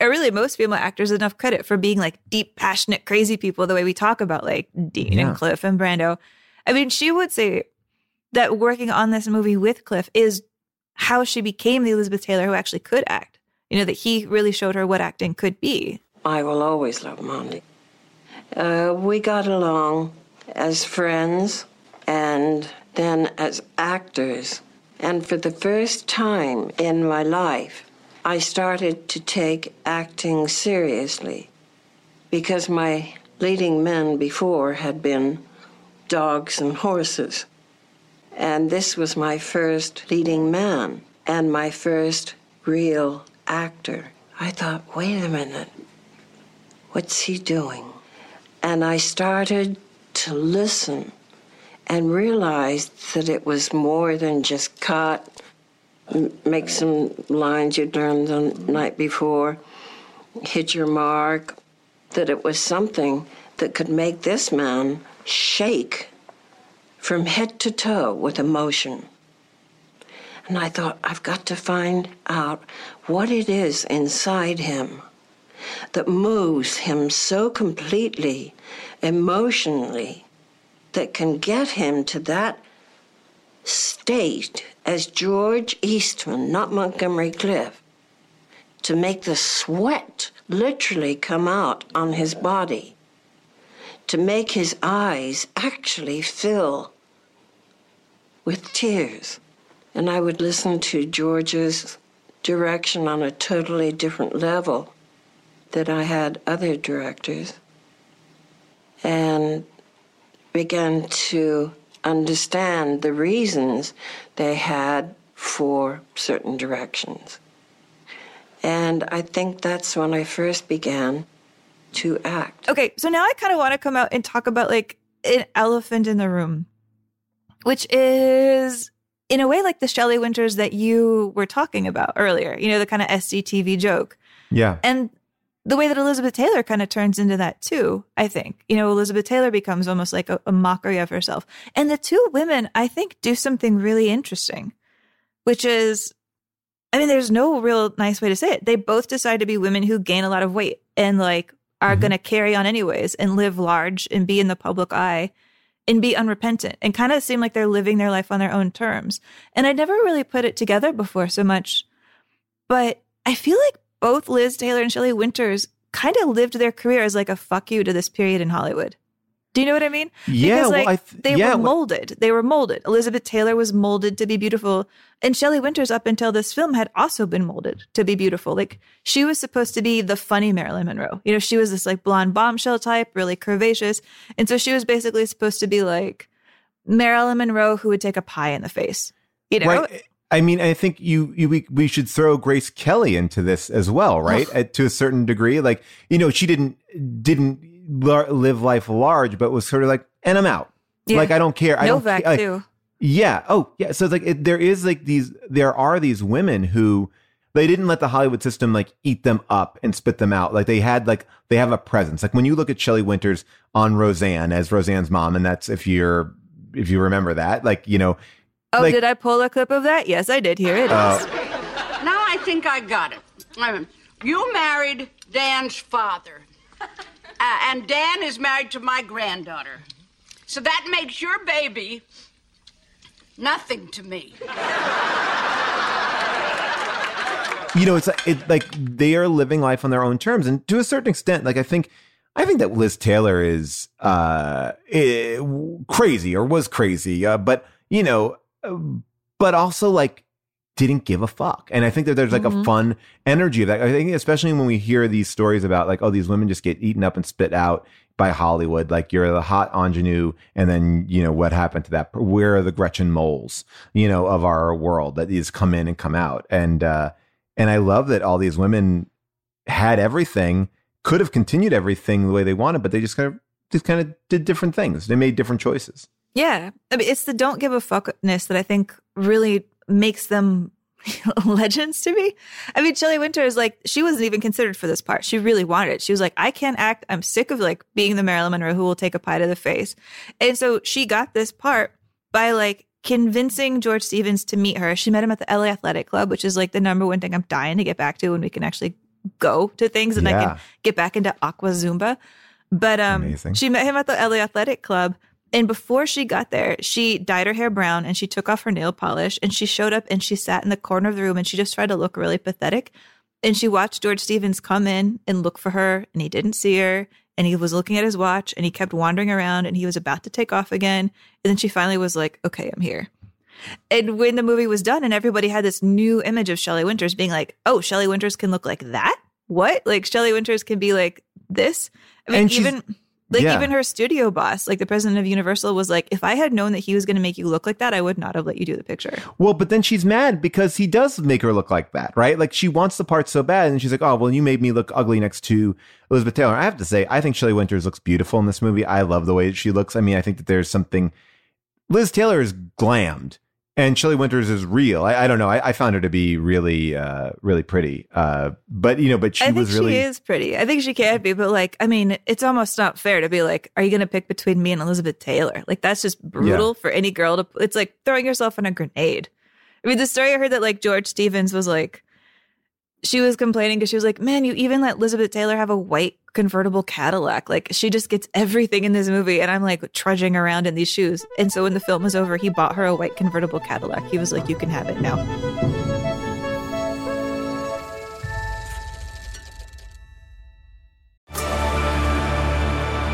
or really most female actors, enough credit for being like deep, passionate, crazy people the way we talk about like Dean Yeah. and Clift and Brando. I mean, she would say that working on this movie with Clift is how she became the Elizabeth Taylor who actually could act. You know, that he really showed her what acting could be. I will always love Monty. Uh, we got along as friends and then as actors. And for the first time in my life, I started to take acting seriously because my leading men before had been dogs and horses. And this was my first leading man and my first real actor. I thought, wait a minute, what's he doing? And I started to listen and realized that it was more than just cut, make some lines you'd learned the night before, hit your mark, that it was something that could make this man shake from head to toe with emotion. And I thought, I've got to find out what it is inside him that moves him so completely, emotionally, that can get him to that state as George Eastman, not Montgomery Clift, to make the sweat literally come out on his body, to make his eyes actually fill with tears. And I would listen to George's direction on a totally different level that I had other directors and began to understand the reasons they had for certain directions. And I think that's when I first began to act. Okay, so now I kind of want to come out and talk about like an elephant in the room, which is in a way like the Shelley Winters that you were talking about earlier, you know, the kind of SCTV joke. Yeah. And the way that Elizabeth Taylor kind of turns into that too, I think. You know, Elizabeth Taylor becomes almost like a, a mockery of herself. And the two women, I think, do something really interesting, which is I mean, there's no real nice way to say it. They both decide to be women who gain a lot of weight and like are Mm-hmm. going to carry on anyways and live large and be in the public eye and be unrepentant and kind of seem like they're living their life on their own terms. And I never really put it together before so much, but I feel like both Liz Taylor and Shelley Winters kind of lived their career as like a fuck you to this period in Hollywood. Do you know what I mean? Yeah, because well, like I th- they yeah, were well- molded. They were molded. Elizabeth Taylor was molded to be beautiful, and Shelley Winters, up until this film, had also been molded to be beautiful. Like she was supposed to be the funny Marilyn Monroe. You know, she was this like blonde bombshell type, really curvaceous, and so she was basically supposed to be like Marilyn Monroe who would take a pie in the face. You know, Right. I mean, I think you, you we, we should throw Grace Kelly into this as well, right? At, to a certain degree, like you know, she didn't didn't live life large, but was sort of like, and I'm out. Yeah. Like I don't care. I don't Novak ca- like, too. Yeah. Oh, yeah. So it's like it, there is like these. There are these women who they didn't let the Hollywood system like eat them up and spit them out. Like they had like they have a presence. Like when you look at Shelley Winters on Roseanne as Roseanne's mom, and that's if you're if you remember that, like you know. Oh, like, did I pull a clip of that? Yes, I did. Here it uh, Now I think I got it. Um, you married Dan's father, uh, and Dan is married to my granddaughter. So that makes your baby nothing to me. you know, it's like, it, like they are living life on their own terms, and to a certain extent, like I think, I think that Liz Taylor is uh, eh, crazy or was crazy, uh, but you know, but also like didn't give a fuck, and I think that there's like a Mhm. fun energy of that. I think especially when we hear these stories about like, oh, these women just get eaten up and spit out by Hollywood. Like you're the hot ingenue, and then you know what happened to that? Where are the Gretchen Mols, you know, of our world that these come in and come out? And uh, and I love that all these women had everything, could have continued everything the way they wanted, but they just kind of just kind of did different things. They made different choices. Yeah. I mean, it's the don't give a fuckness that I think really makes them legends to me. I mean, Shelley Winters, like, she wasn't even considered for this part. She really wanted it. She was like, I can't act. I'm sick of like being the Marilyn Monroe who will take a pie to the face. And so she got this part by like convincing George Stevens to meet her. She met him at the LA Athletic Club, which is like the number one thing I'm dying to get back to when we can actually go to things and I can get back into Aqua Zumba. But um, Amazing. she met him at the LA Athletic Club. And before she got there, she dyed her hair brown and she took off her nail polish and she showed up and she sat in the corner of the room and she just tried to look really pathetic. And she watched George Stevens come in and look for her and he didn't see her and he was looking at his watch and he kept wandering around and he was about to take off again. And then she finally was like, okay, I'm here. And when the movie was done and everybody had this new image of Shelley Winters being like, oh, Shelley Winters can look like that? What? Like Shelley Winters can be like this? I mean, And even like yeah. even her studio boss, like the president of Universal was like, if I had known that he was going to make you look like that, I would not have let you do the picture. Well, but then she's mad because he does make her look like that, right? Like she wants the part so bad, and she's like, "Oh, well, you made me look ugly next to Elizabeth Taylor." I have to say, I think Shelley Winters looks beautiful in this movie. I love the way she looks. I mean, I think that there's something. Liz Taylor is glammed, and Shelley Winters is real. I, I don't know. I, I found her to be really, uh, really pretty. Uh, but you know, but she I think was really. she is pretty. I think she can be, but like, I mean, it's almost not fair to be like, are you going to pick between me and Elizabeth Taylor? Like, that's just brutal for any girl to. It's like throwing yourself in a grenade. I mean, the story I heard that like George Stevens was like, she was complaining because she was like, man, you even let Elizabeth Taylor have a white convertible Cadillac. Like, she just gets everything in this movie. And I'm like trudging around in these shoes. And so when the film was over, he bought her a white convertible Cadillac. He was like, you can have it now.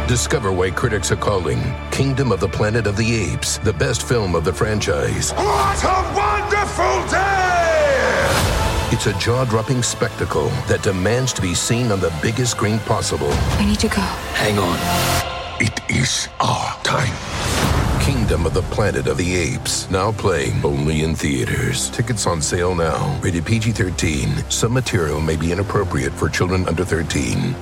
Discover why critics are calling Kingdom of the Planet of the Apes the best film of the franchise. What a wonderful day! It's a jaw dropping spectacle that demands to be seen on the biggest screen possible. I need to go. Hang on. It is our time. Kingdom of the Planet of the Apes, now playing only in theaters. Tickets on sale now. Rated PG 13. Some material may be inappropriate for children under 13.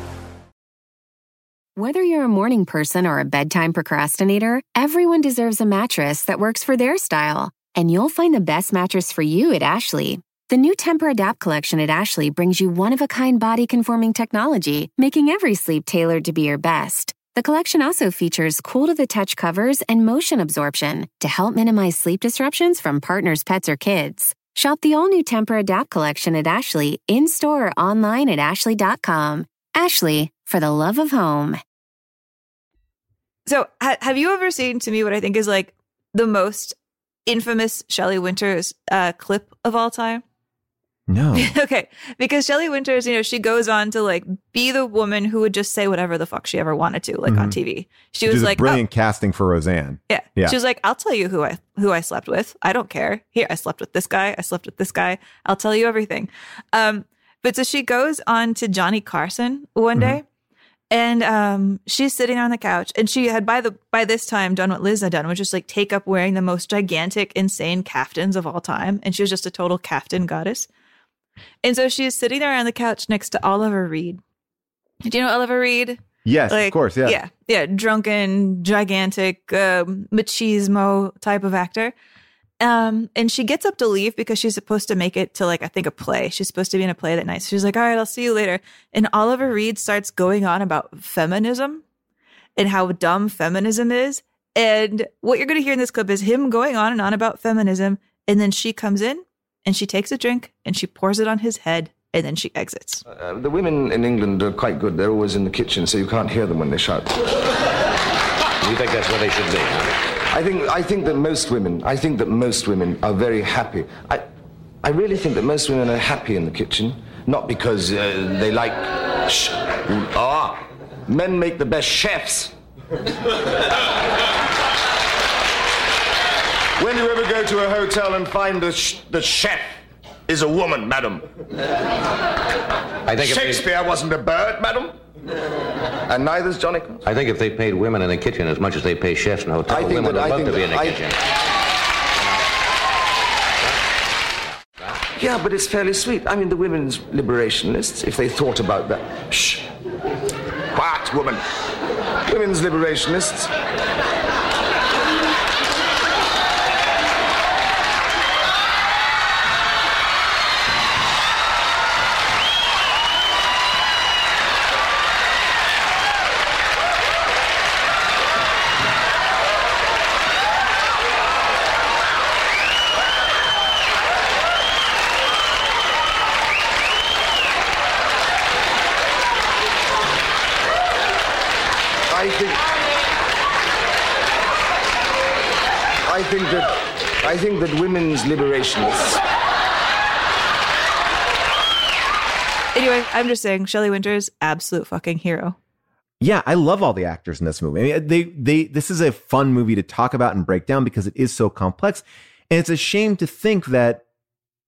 Whether you're a morning person or a bedtime procrastinator, everyone deserves a mattress that works for their style. And you'll find the best mattress for you at Ashley. The new Tempur Adapt collection at Ashley brings you one of a kind body conforming technology, making every sleep tailored to be your best. The collection also features cool to the touch covers and motion absorption to help minimize sleep disruptions from partners, pets, or kids. Shop the all new Tempur Adapt collection at Ashley in store or online at ashley.com. Ashley, for the love of home. So, ha- have you ever seen to me what I think is like the most infamous Shelley Winters uh, clip of all time? No. okay, because Shelley Winters, you know, she goes on to like be the woman who would just say whatever the fuck she ever wanted to, like on Mhm. TV. She was like, oh, brilliant casting for Roseanne. yeah. Yeah. She was like, I'll tell you who I who I slept with. I don't care. Here, I slept with this guy. I slept with this guy. I'll tell you everything. Um, but so she goes on to Johnny Carson one day, and um, she's sitting on the couch, and she had by the by this time done what Liz had done, which is like take up wearing the most gigantic, insane caftans of all time, and she was just a total caftan goddess. And so she's sitting there on the couch next to Oliver Reed. Do you know Oliver Reed? Yes, of course, yeah. Yeah. Yeah. Drunken, gigantic, um, machismo type of actor. Um, and she gets up to leave because she's supposed to make it to like, I think a play. She's supposed to be in a play that night. So she's like, all right, I'll see you later. And Oliver Reed starts going on about feminism and how dumb feminism is. And what you're going to hear in this clip is him going on and on about feminism. And then she comes in and she takes a drink and she pours it on his head and then she exits. Uh, the women in England are quite good. They're always in the kitchen, so you can't hear them when they shout. You think that's where they should be? I think, I think that most women, I think that most women are very happy. I, I really think that most women are happy in the kitchen, not because uh, they like. Sh- ah, men make the best chefs. when do you ever go to a hotel and find the, sh- the chef is a woman, madam? I think if they- Shakespeare wasn't a bird, madam. And neither's Johnny. I think if they paid women in the kitchen as much as they pay chefs in hotels, women would I love to be in the I- kitchen. Yeah, but it's fairly sweet. I mean, the women's liberationists, if they thought about that. Shh. Quiet, woman. Women's liberationists. I think that. I think that women's liberationists. Anyway, I'm just saying, Shelley Winters, absolute fucking hero. Yeah, I love all the actors in this movie. I mean, they they this is a fun movie to talk about and break down because it is so complex, and it's a shame to think that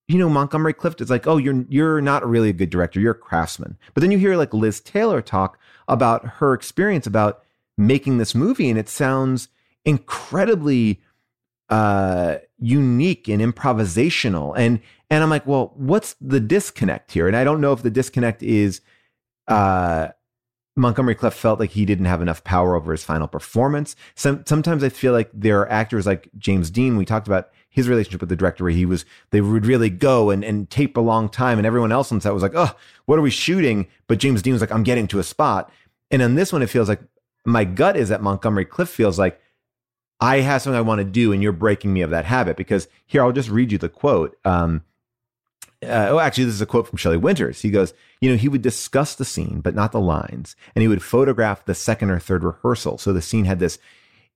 you know Montgomery Clift is like, oh, you're you're not really a good director, you're a craftsman. But then you hear like Liz Taylor talk about her experience about making this movie, and it sounds incredibly uh unique and improvisational and and I'm like well what's the disconnect here and I don't know if the disconnect is uh Montgomery Clift felt like he didn't have enough power over his final performance. Some, sometimes I feel like there are actors like James Dean. We talked about his relationship with the director where he was, they would really go and, and tape a long time. And everyone else on set was like, oh, what are we shooting? But James Dean was like, I'm getting to a spot. And on this one, it feels like my gut is that Montgomery Clift feels like I have something I want to do and you're breaking me of that habit. Because here, I'll just read you the quote. Um, uh, oh, actually, this is a quote from Shelley Winters. He goes, you know, he would discuss the scene, but not the lines. And he would photograph the second or third rehearsal. So the scene had this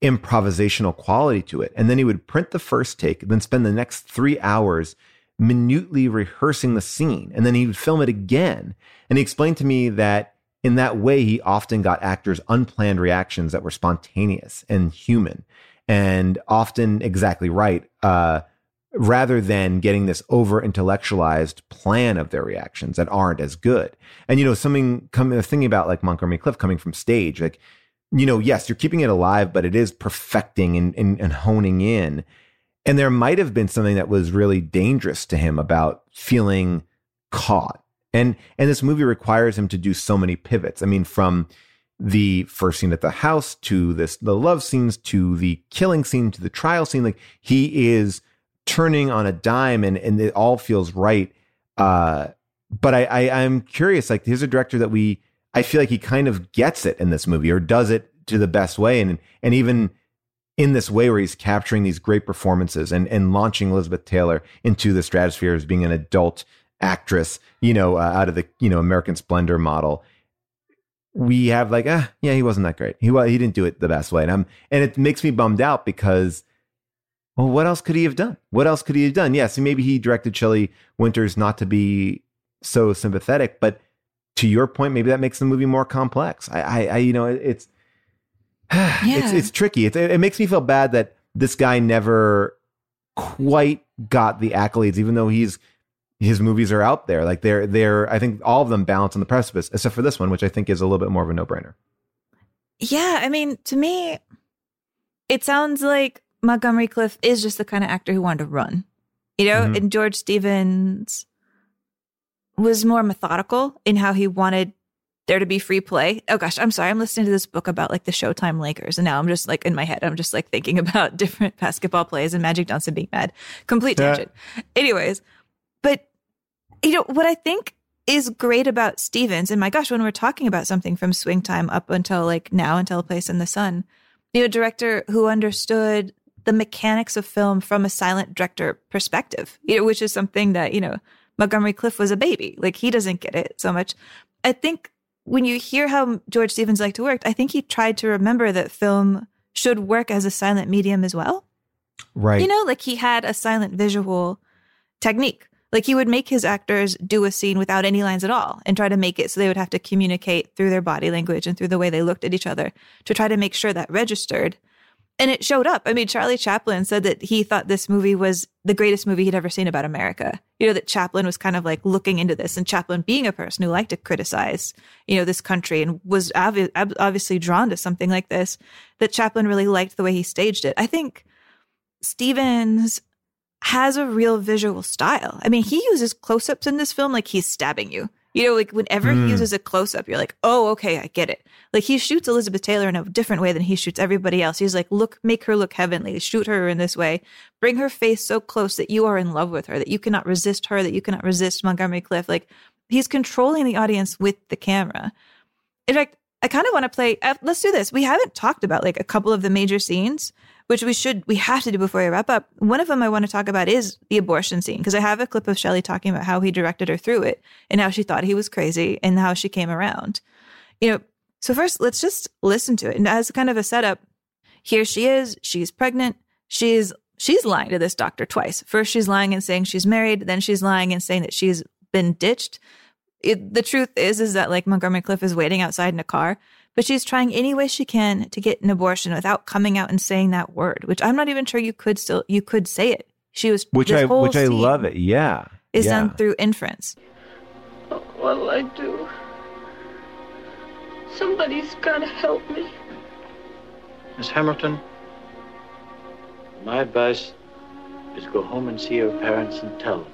improvisational quality to it. And then he would print the first take, then spend the next three hours minutely rehearsing the scene. And then he would film it again. And he explained to me that in that way, he often got actors' unplanned reactions that were spontaneous and human and often exactly right. Uh, rather than getting this over intellectualized plan of their reactions that aren't as good. And you know, something coming thinking about like Montgomery Clift coming from stage, like you know, yes, you're keeping it alive, but it is perfecting and, and, and honing in. And there might have been something that was really dangerous to him about feeling caught. And and this movie requires him to do so many pivots. I mean, from the first scene at the house to this the love scenes to the killing scene to the trial scene, like he is turning on a dime and, and it all feels right. Uh, but I, I I'm curious, like here's a director that we I feel like he kind of gets it in this movie or does it to the best way. And and even in this way where he's capturing these great performances and, and launching Elizabeth Taylor into the stratosphere as being an adult actress, you know, uh, out of the, you know, American Splendor model. We have like, ah, yeah, he wasn't that great. He he didn't do it the best way. And I'm, and it makes me bummed out because, well, what else could he have done? What else could he have done? Yes, maybe he directed Shelley Winters not to be so sympathetic, but to your point, maybe that makes the movie more complex. I, I, I you know, it, it's, yeah. it's it's tricky. It, it makes me feel bad that this guy never quite got the accolades, even though he's his movies are out there. Like they're they're I think all of them balance on the precipice, except for this one, which I think is a little bit more of a no brainer. Yeah, I mean, to me, it sounds like Montgomery Clift is just the kind of actor who wanted to run. You know, Mm-hmm. and George Stevens was more methodical in how he wanted there to be free play. Oh gosh, I'm sorry. I'm listening to this book about like the Showtime Lakers, and now I'm just like in my head, I'm just like thinking about different basketball plays and Magic Johnson being mad. Complete Yeah. tangent. Anyways, but you know what I think is great about Stevens, and my gosh, when we're talking about something from Swing Time up until like now, until A Place in the Sun, you know, a director who understood the mechanics of film from a silent director perspective, you know, which is something that, you know, Montgomery Clift was a baby. Like he doesn't get it so much. I think when you hear how George Stevens liked to work, I think he tried to remember that film should work as a silent medium as well. Right. You know, like he had a silent visual technique. Like he would make his actors do a scene without any lines at all and try to make it so they would have to communicate through their body language and through the way they looked at each other to try to make sure that registered. And it showed up. I mean, Charlie Chaplin said that he thought this movie was the greatest movie he'd ever seen about America. You know, that Chaplin was kind of like looking into this and Chaplin being a person who liked to criticize, you know, this country and was obvi- ob- obviously drawn to something like this, that Chaplin really liked the way he staged it. I think Stevens has a real visual style. I mean, he uses close ups in this film like he's stabbing you. You know, like whenever Mm. he uses a close up, you're like, oh, okay, I get it. Like he shoots Elizabeth Taylor in a different way than he shoots everybody else. He's like, look, make her look heavenly, shoot her in this way, bring her face so close that you are in love with her, that you cannot resist her, that you cannot resist Montgomery Clift. Like he's controlling the audience with the camera. In fact, I kind of want to play. Uh, let's do this. We haven't talked about like a couple of the major scenes, which we should, we have to do before we wrap up. One of them I want to talk about is the abortion scene because I have a clip of Shelley talking about how he directed her through it and how she thought he was crazy and how she came around. You know, so first let's just listen to it. And as kind of a setup, here she is. She's pregnant. She's she's lying to this doctor twice. First, she's lying and saying she's married. Then she's lying and saying that she's been ditched it, the truth is is that like Montgomery Clift is waiting outside in a car, but she's trying any way she can to get an abortion without coming out and saying that word, which I'm not even sure you could still you could say it. She was Which this I whole which I love it. Yeah. Is yeah. done through inference. What'll I do? Somebody's gotta help me. Miss Hamilton, my advice is go home and see your parents and tell them.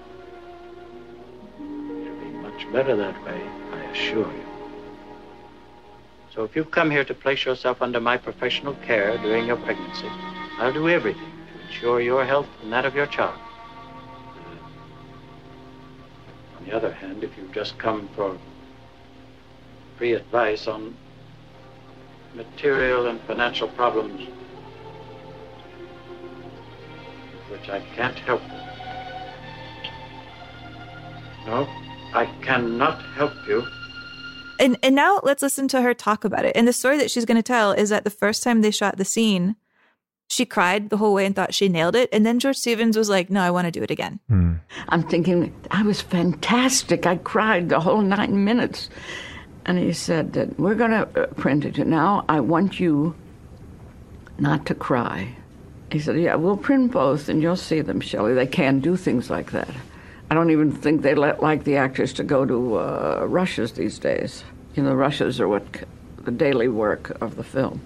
It'll be much better that way, I assure you. So if you've come here to place yourself under my professional care during your pregnancy, I'll do everything to ensure your health and that of your child. Uh, on the other hand, if you've just come for free advice on material and financial problems which I can't help. You. No, I cannot help you. And and now let's listen to her talk about it. And the story that she's going to tell is that the first time they shot the scene, she cried the whole way and thought she nailed it. And then George Stevens was like, "No, I want to do it again." I'm thinking, I was fantastic. I cried the whole nine minutes. And he said that we're going to uh, print it. And now I want you not to cry. He said, Yeah, we'll print both and you'll see them, Shelley. They can do things like that. I don't even think they let like the actors to go to uh, rushes these days. You know, rushes are what the daily work of the film.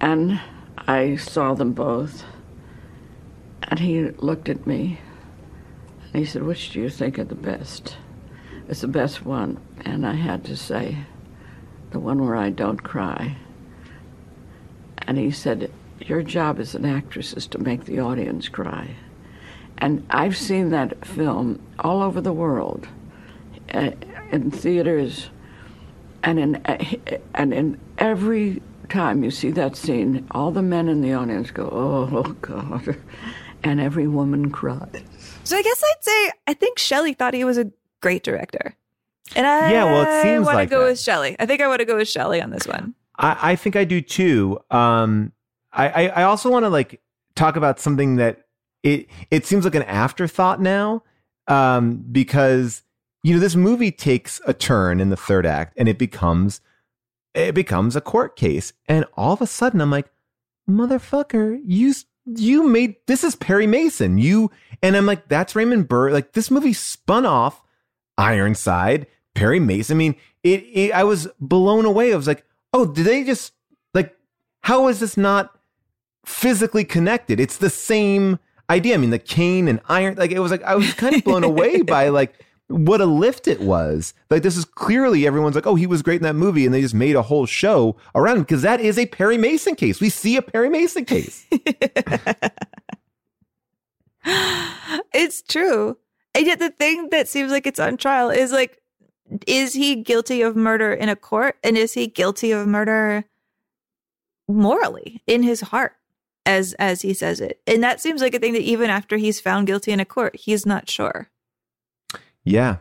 And I saw them both. And he looked at me and he said, Which do you think are the best? It's the best one. And I had to say, The one where I don't cry. And he said, Your job as an actress is to make the audience cry. And I've seen that film all over the world, uh, in theaters, and in uh, and in every time you see that scene, all the men in the audience go, "Oh God," and every woman cries. So I guess I'd say I think Shelley thought he was a great director. And I Yeah, well, it seems want like to go that. with Shelley. I think I want to go with Shelley on this one. I, I think I do too. Um, I, I, I also want to like talk about something that it it seems like an afterthought now, um, because you know this movie takes a turn in the third act and it becomes it becomes a court case, and all of a sudden I'm like, motherfucker, you you made this is Perry Mason, you and I'm like that's Raymond Burr. Like this movie spun off Ironside, Perry Mason. I mean, it, it. I was blown away. I was like, oh, did they just like? How is this not physically connected? It's the same idea. I mean, the cane and iron. Like it was like I was kind of blown away by like what a lift it was. Like this is clearly everyone's like, oh, he was great in that movie, and they just made a whole show around him because that is a Perry Mason case. We see a Perry Mason case. It's true. And yet the thing that seems like it's on trial is like, is he guilty of murder in a court? And is he guilty of murder morally in his heart? As as he says it. And that seems like a thing that even after he's found guilty in a court, he's not sure. yeah,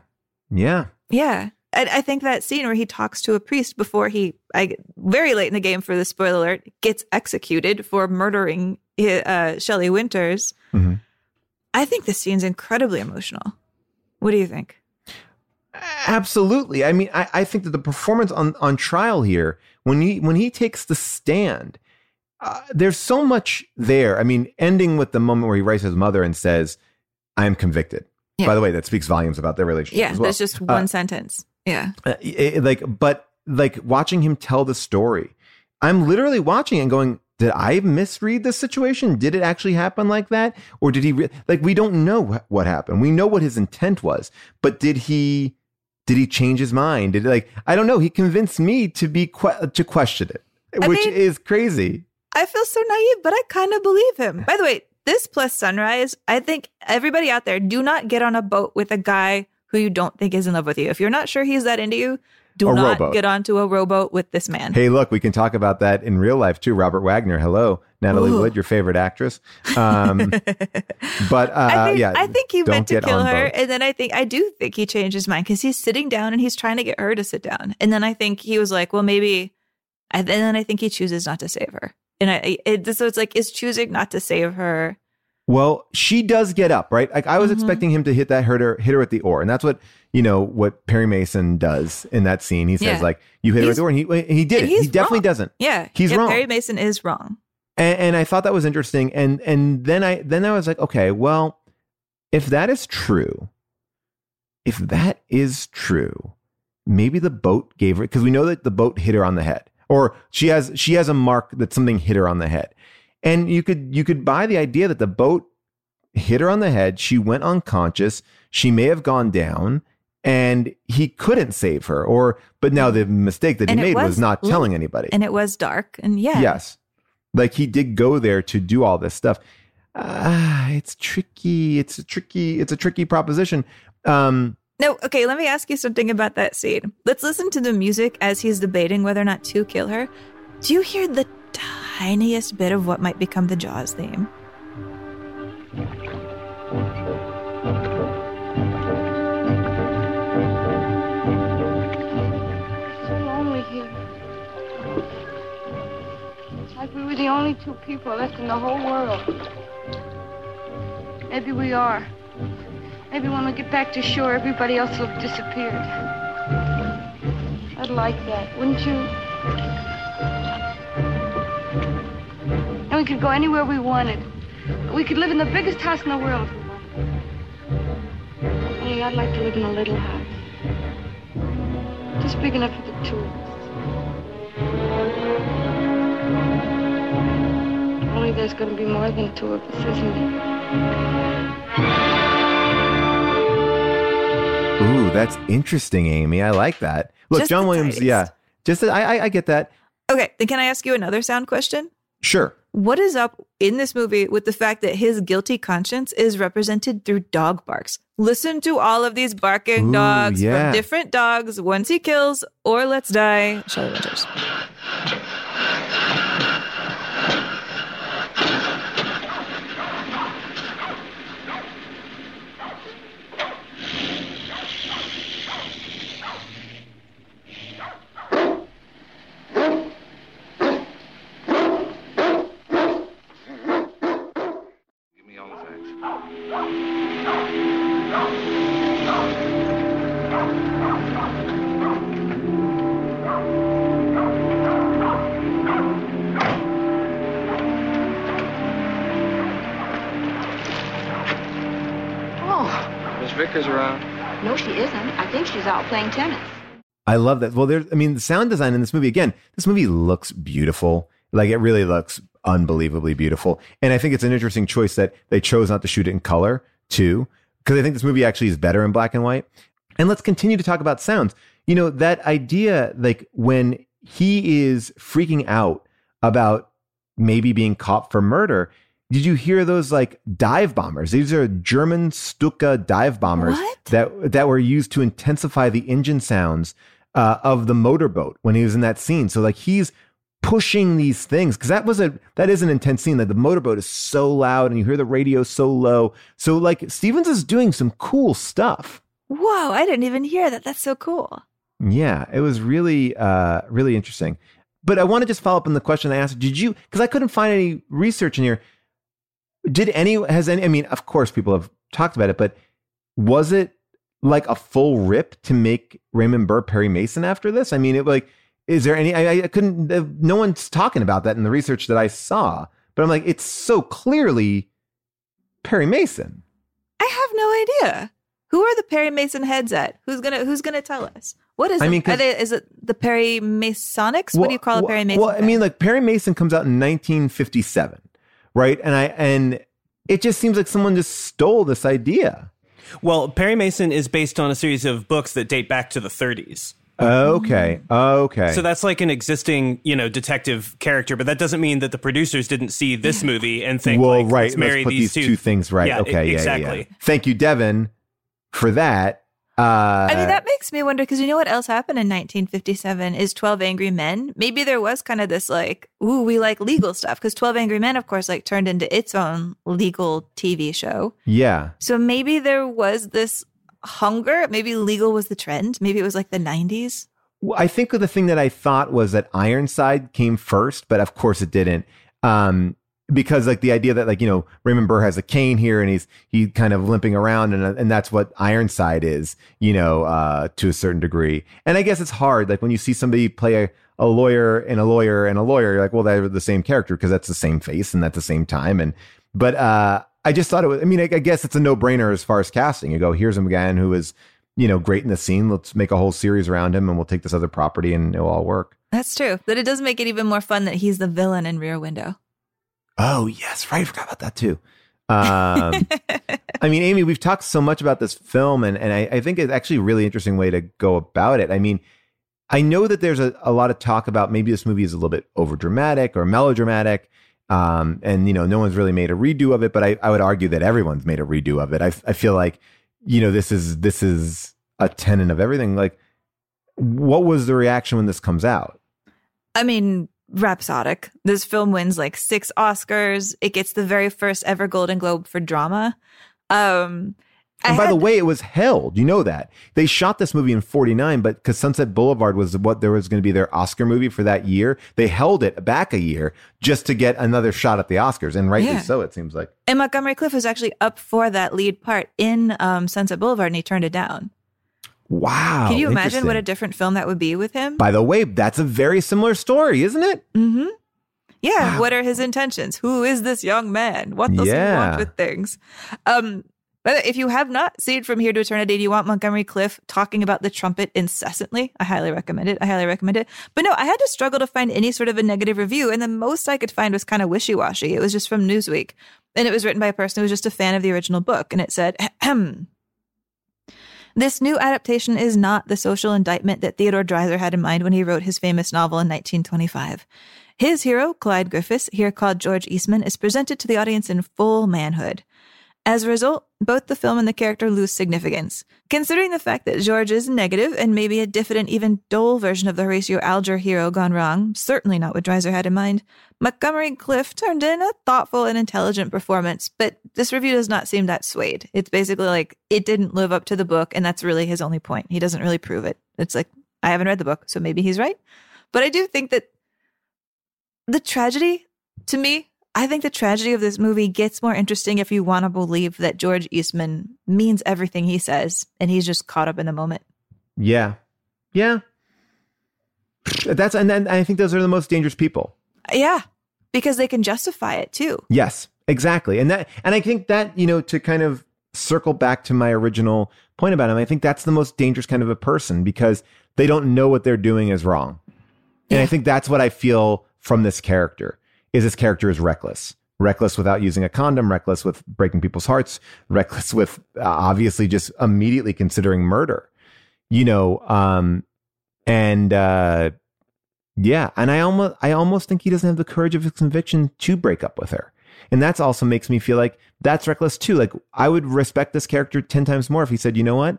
yeah. Yeah. And I think that scene where he talks to a priest before he, I very late in the game for the spoiler alert, gets executed for murdering uh, Shelley Winters. Mhm. I think this scene's incredibly emotional. What do you think? Absolutely. I mean, I, I think that the performance on, on trial here, when he when he takes the stand, uh, there's so much there. I mean, ending with the moment where he writes his mother and says, "I'm convicted." Yeah. By the way, that speaks volumes about their relationship. Yeah, as well. there's just Uh, one sentence. Yeah. uh, it- like but like watching him tell the story i'm literally watching and going did i misread the situation did it actually happen like that or did he re-? like we don't know wh- what happened we know what his intent was but did he did he change his mind did like i don't know he convinced me to be que- to question it I which mean- is crazy I feel so naive, but I kind of believe him. By the way, this plus sunrise, I think everybody out there, do not get on a boat with a guy who you don't think is in love with you. If you're not sure he's that into you, do A not rowboat. get onto a rowboat with this man. hey look we can talk about that in real life too robert wagner hello natalie Ooh. wood your favorite actress um but uh I think, yeah I think he meant to kill her, boats. and then I think I do think he changed his mind because he's sitting down and he's trying to get her to sit down, and then I think he was like, well, maybe, and then I think he chooses not to save her, and I it, so it's like is choosing not to save her. Well, she does get up, right? Like I was Mhm. expecting him to hit that hit her hit her at the oar, and that's what you know what Perry Mason does in that scene. He says Yeah. like you hit her at He's- the oar, and he he did it. He definitely wrong. doesn't. Yeah, he's yeah, wrong. Perry Mason is wrong. And, and I thought that was interesting. And and then I then I was like, okay, well, if that is true, if that is true, maybe the boat gave her because we know that the boat hit her on the head, or she has she has a mark that something hit her on the head, and you could you could buy the idea that the boat hit her on the head. She went unconscious. She may have gone down. And he couldn't save her, or but now the mistake that he And it made was, was not telling anybody. And it was dark, and yeah, Yes. Like he did go there to do all this stuff. Ah, it's tricky. It's a tricky. It's a tricky proposition. Um, No, okay, let me ask you something about that scene. Let's listen to the music as he's debating whether or not to kill her. Do you hear the tiniest bit of what might become the Jaws theme? so lonely here. Like we were the only two people left in the whole world. Maybe we are. Maybe when we get back to shore, everybody else will have disappeared. I'd like that, wouldn't you? And we could go anywhere we wanted. We could live in the biggest house in the world. Only I'd like to live in a little house. Just big enough for the two of us. Only there's going to be more than two of us, isn't there? Ooh, that's interesting, Amy. I like that. Look, Just John Williams. Yeah, just I, I I get that. Okay, then can I ask you another sound question? Sure. What is up in this movie with the fact that his guilty conscience is represented through dog barks? Listen to all of these barking Ooh, dogs yeah. from different dogs. Once he kills or lets die, Shelley Winters. Around? no, she isn't. I think she's out playing tennis. I love that. Well, there's, I mean, the sound design in this movie, again, this movie looks beautiful. Like it really looks unbelievably beautiful. And I think it's an interesting choice that they chose not to shoot it in color too, because I think this movie actually is better in black and white. And let's continue to talk about sounds. You know, that idea, like when he is freaking out about maybe being caught for murder, did you hear those like dive bombers? These are German Stuka dive bombers that that were used to intensify the engine sounds uh, of the motorboat when he was in that scene. So like he's pushing these things because that was a that is an intense scene. That the motorboat is so loud and you hear the radio so low. So like Stevens is doing some cool stuff. Whoa, I didn't even hear that. That's so cool. Yeah, it was really uh really interesting. But I want to just follow up on the question I asked. Did you because I couldn't find any research in here. Did any has any I mean, of course people have talked about it, but was it like a full rip to make Raymond Burr Perry Mason after this? I mean, it like is there any I, I couldn't no one's talking about that in the research that I saw. But I'm like it's so clearly Perry Mason. I have no idea. Who are the Perry Mason heads at? Who's gonna Who's gonna tell us? What is? I it? mean, they, is it the Perry Masonics? what do you call a Perry Mason? Well, I mean, like Perry Mason comes out in 1957, right? And I and it just seems like someone just stole this idea. Well, Perry Mason is based on a series of books that date back to the 30s. Okay, okay. So that's like an existing, you know, detective character, but that doesn't mean that the producers didn't see this movie and think, well, like, right. let's marry let's put these, these two, things right. Yeah, okay, yeah, yeah, exactly. yeah. Thank you, Devin, for that. Uh, I mean, that makes me wonder because you know what else happened in 1957 is 12 Angry Men. Maybe there was kind of this like, ooh, we like legal stuff because 12 Angry Men, of course, like turned into its own legal TV show. yeah. So maybe there was this hunger. Maybe legal was the trend. Maybe it was like the 90s. Well, I think the thing that I thought was that Ironside came first, but of course it didn't. Um, because like the idea that like you know Raymond Burr has a cane here and he's he kind of limping around and and that's what Ironside is, you know, uh, to a certain degree. And I guess it's hard like when you see somebody play a, a lawyer and a lawyer and a lawyer, you're like, well, they're the same character because that's the same face and at the same time. And but uh, I just thought it was. I mean, I, I guess it's a no brainer as far as casting. You go, here's a man who is you know great in the scene. Let's make a whole series around him and we'll take this other property and it'll all work. That's true. But it does make it even more fun that he's the villain in Rear Window. Oh yes, right. I forgot about that too. Um, I mean, Amy, we've talked so much about this film, and and I, I think it's actually a really interesting way to go about it. I mean, I know that there's a, a lot of talk about maybe this movie is a little bit over dramatic or melodramatic. Um, and you know, no one's really made a redo of it, but I, I would argue that everyone's made a redo of it. I, I feel like, you know, this is this is a tenet of everything. Like, what was the reaction when this comes out? I mean, rhapsodic. This film wins like six Oscars. It gets the very first ever Golden Globe for drama. Um, And by the way, it was held. You know that they shot this movie in '49, but because Sunset Boulevard was what there was going to be their Oscar movie for that year, they held it back a year just to get another shot at the Oscars, and rightly Yeah. so. It seems like. and Montgomery Clift was actually up for that lead part in um, Sunset Boulevard, and he turned it down. Wow! Can you imagine what a different film that would be with him? By the way, that's a very similar story, isn't it? Mm-hmm. Yeah. What are his intentions? Who is this young man? What does he want with things? Um, But if you have not seen From Here to Eternity, do you want Montgomery Clift talking about the trumpet incessantly, I highly recommend it. I highly recommend it. But no, I had to struggle to find any sort of a negative review, and the most I could find was kind of wishy washy. It was just from Newsweek, and it was written by a person who was just a fan of the original book, and it said, This new adaptation is not the social indictment that Theodore Dreiser had in mind when he wrote his famous novel in 1925. His hero, Clyde Griffiths, here called George Eastman, is presented to the audience in full manhood. As a result, both the film and the character lose significance. Considering the fact that George is negative and maybe a diffident, even dull version of the Horatio Alger hero gone wrong, certainly not what Dreiser had in mind, Montgomery Clift turned in a thoughtful and intelligent performance, but this review does not seem that swayed. It's basically like it didn't live up to the book, and that's really his only point. He doesn't really prove it. It's like, I haven't read the book, so maybe he's right. But I do think that the tragedy to me I think the tragedy of this movie gets more interesting if you want to believe that George Eastman means everything he says and he's just caught up in the moment. Yeah. Yeah. That's and then I think those are the most dangerous people. Yeah. Because they can justify it too. Yes, exactly. And that and I think that, you know, to kind of circle back to my original point about him, I think that's the most dangerous kind of a person because they don't know what they're doing is wrong. And I think that's what I feel from this character is this character is reckless. Reckless without using a condom reckless with breaking people's hearts reckless with uh, obviously just immediately considering murder you know um and uh yeah and i almost i almost think he doesn't have the courage of his conviction to break up with her. And that's also makes me feel like that's reckless too. Like i would respect this character 10 times more if he said you know what?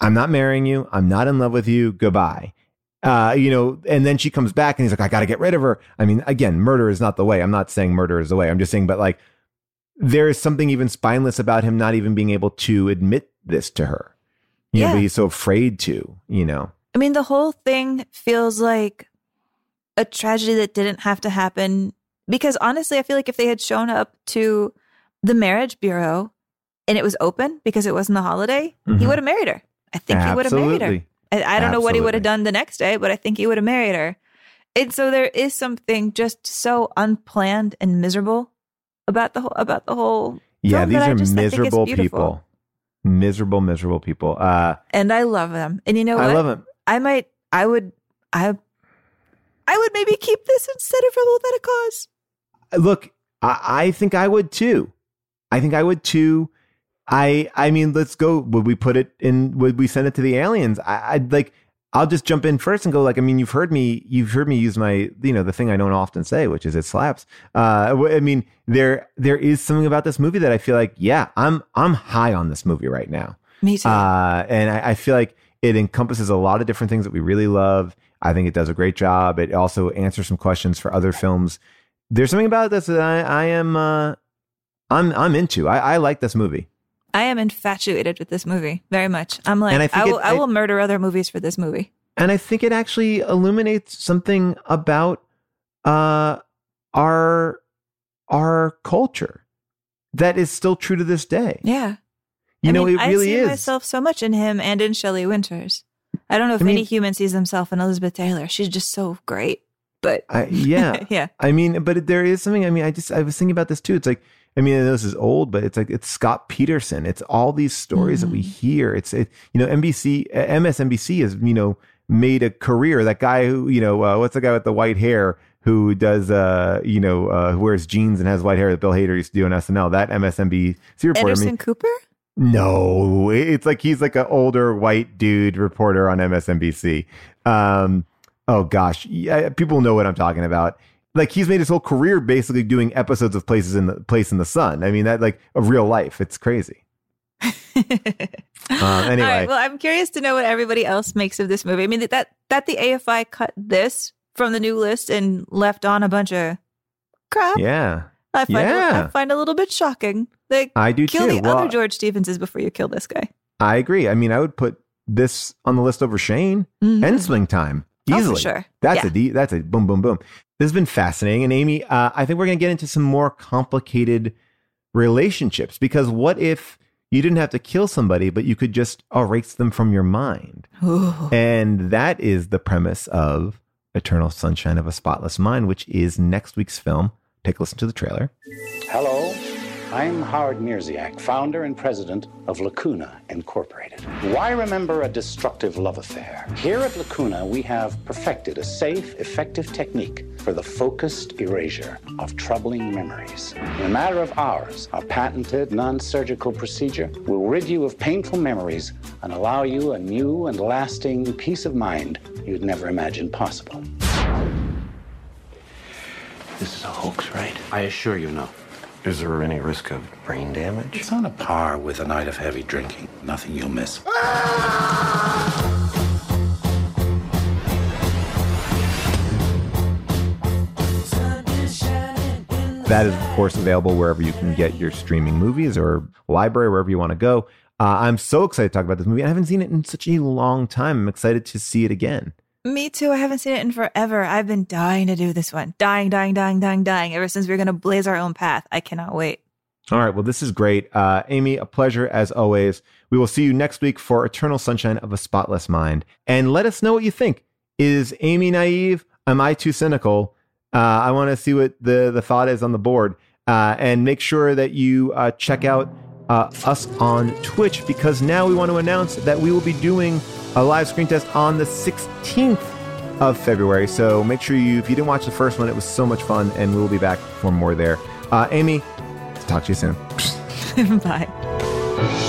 I'm not marrying you. I'm not in love with you. Goodbye uh, you know, and then she comes back and he's like, I got to get rid of her. I mean, again, murder is not the way. I'm not saying murder is the way. I'm just saying, but like, there is something even spineless about him not even being able to admit this to her. You Yeah. know, but he's so afraid to, you know. I mean, the whole thing feels like a tragedy that didn't have to happen. Because honestly, I feel like if they had shown up to the marriage bureau and it was open because it wasn't a holiday, he Mhm. would have married her. I think he would have married her. Absolutely. I, I don't know what he would have done the next day, but I think he would have married her. And so there is something just so unplanned and miserable about the whole about the whole. Yeah, these are just- I think it's miserable people. Miserable, miserable people. Uh, and I love them. And you know what? I love them. I might. I would. I. I would maybe keep this instead of Rebel Without a Cause. look, I, I think I would too. I think I would too. I I mean, let's go. Would we put it in? Would we send it to the aliens? I, I'd like. I'll just jump in first and go like. I mean, you've heard me. You've heard me use my. You know, the thing I don't often say, which is it slaps. Uh, I mean, there there is something about this movie that I feel like, yeah, I'm I'm high on this movie right now. Me too. Uh, and I, I feel like it encompasses a lot of different things that we really love. I think it does a great job. It also answers some questions for other films. There's something about this that I, I am uh, I'm I'm into. I, I like this movie. I am infatuated with this movie very much. I'm like, And I I, will. it- I I- will murder other movies for this movie. and I think it actually illuminates something about uh, our our culture that is still true to this day. Yeah. You I know, mean, it really I see is. myself so much in him and in Shelley Winters. I don't know if I mean- any human sees themselves in Elizabeth Taylor. She's just so great. But I, yeah, Yeah. I mean, but there is something. I mean, I just I was thinking about this too. It's like I mean, I know this is old, but it's like it's Scott Peterson. It's all these stories that we Mm-hmm. hear. It's it, you know NBC, uh, MSNBC has you know made a career. That guy who you know uh, what's the guy with the white hair who does uh you know uh, who wears jeans and has white hair that Bill Hader used to do on SNL. That MSNBC reporter. I Anderson mean, Cooper? no, it's like he's like an older white dude reporter on MSNBC. Um, oh gosh, yeah, people know what I'm talking about. Like he's made his whole career basically doing episodes of Places in the Place in the Sun. I mean that like of real life. It's crazy. um, anyway, All right. Well, I'm curious to know what everybody else makes of this movie. I mean, that that the AFI cut this from the new list and left on a bunch of crap. yeah, I find yeah. I find a little bit shocking. Like, I do kill too. the Well, other George Stevenses before you kill this guy. I agree. I mean, I would put this on the list over Shane Mhm. and Swing Time Oh, for easily. sure. That's Yeah. a de- that's a boom boom boom. This has been fascinating, and Amy, uh, I think we're going to get into some more complicated relationships because what if you didn't have to kill somebody, but you could just erase them from your mind? And that is the premise of Eternal Sunshine of a Spotless Mind, which is next week's film. Take a listen to the trailer. Hello, I'm Howard Mierzwiak, founder and president of Lacuna Incorporated. Why remember a destructive love affair? Here at Lacuna, we have perfected a safe, effective technique for the focused erasure of troubling memories. In a matter of hours, our patented non surgical procedure will rid you of painful memories and allow you a new and lasting peace of mind you'd never imagined possible. This is a hoax, right? I assure you no. Is there any risk of brain damage? It's on a par with a night of heavy drinking. Nothing you'll miss. That is, of course, available wherever you can get your streaming movies or library, wherever you want to go. Uh, I'm so excited to talk about this movie. I haven't seen it in such a long time. I'm excited to see it again. Me too. I haven't seen it in forever. I've been dying to do this one. Dying, dying, dying, dying, dying. Ever since we are going to blaze our own path. I cannot wait. All right. Well, this is great. Uh, Amy, a pleasure as always. We will see you next week for Eternal Sunshine of a Spotless Mind. And let us know what you think. Is Amy naive? Am I too cynical? Uh, I want to see what the, the thought is on the board. Uh, and make sure that you uh, check out uh, us on Twitch because now we want to announce that we will be doing a live screen test on the 16th of February. So make sure you, if you didn't watch the first one, it was so much fun, and we'll be back for more there. Uh, Amy, talk to you soon. Bye.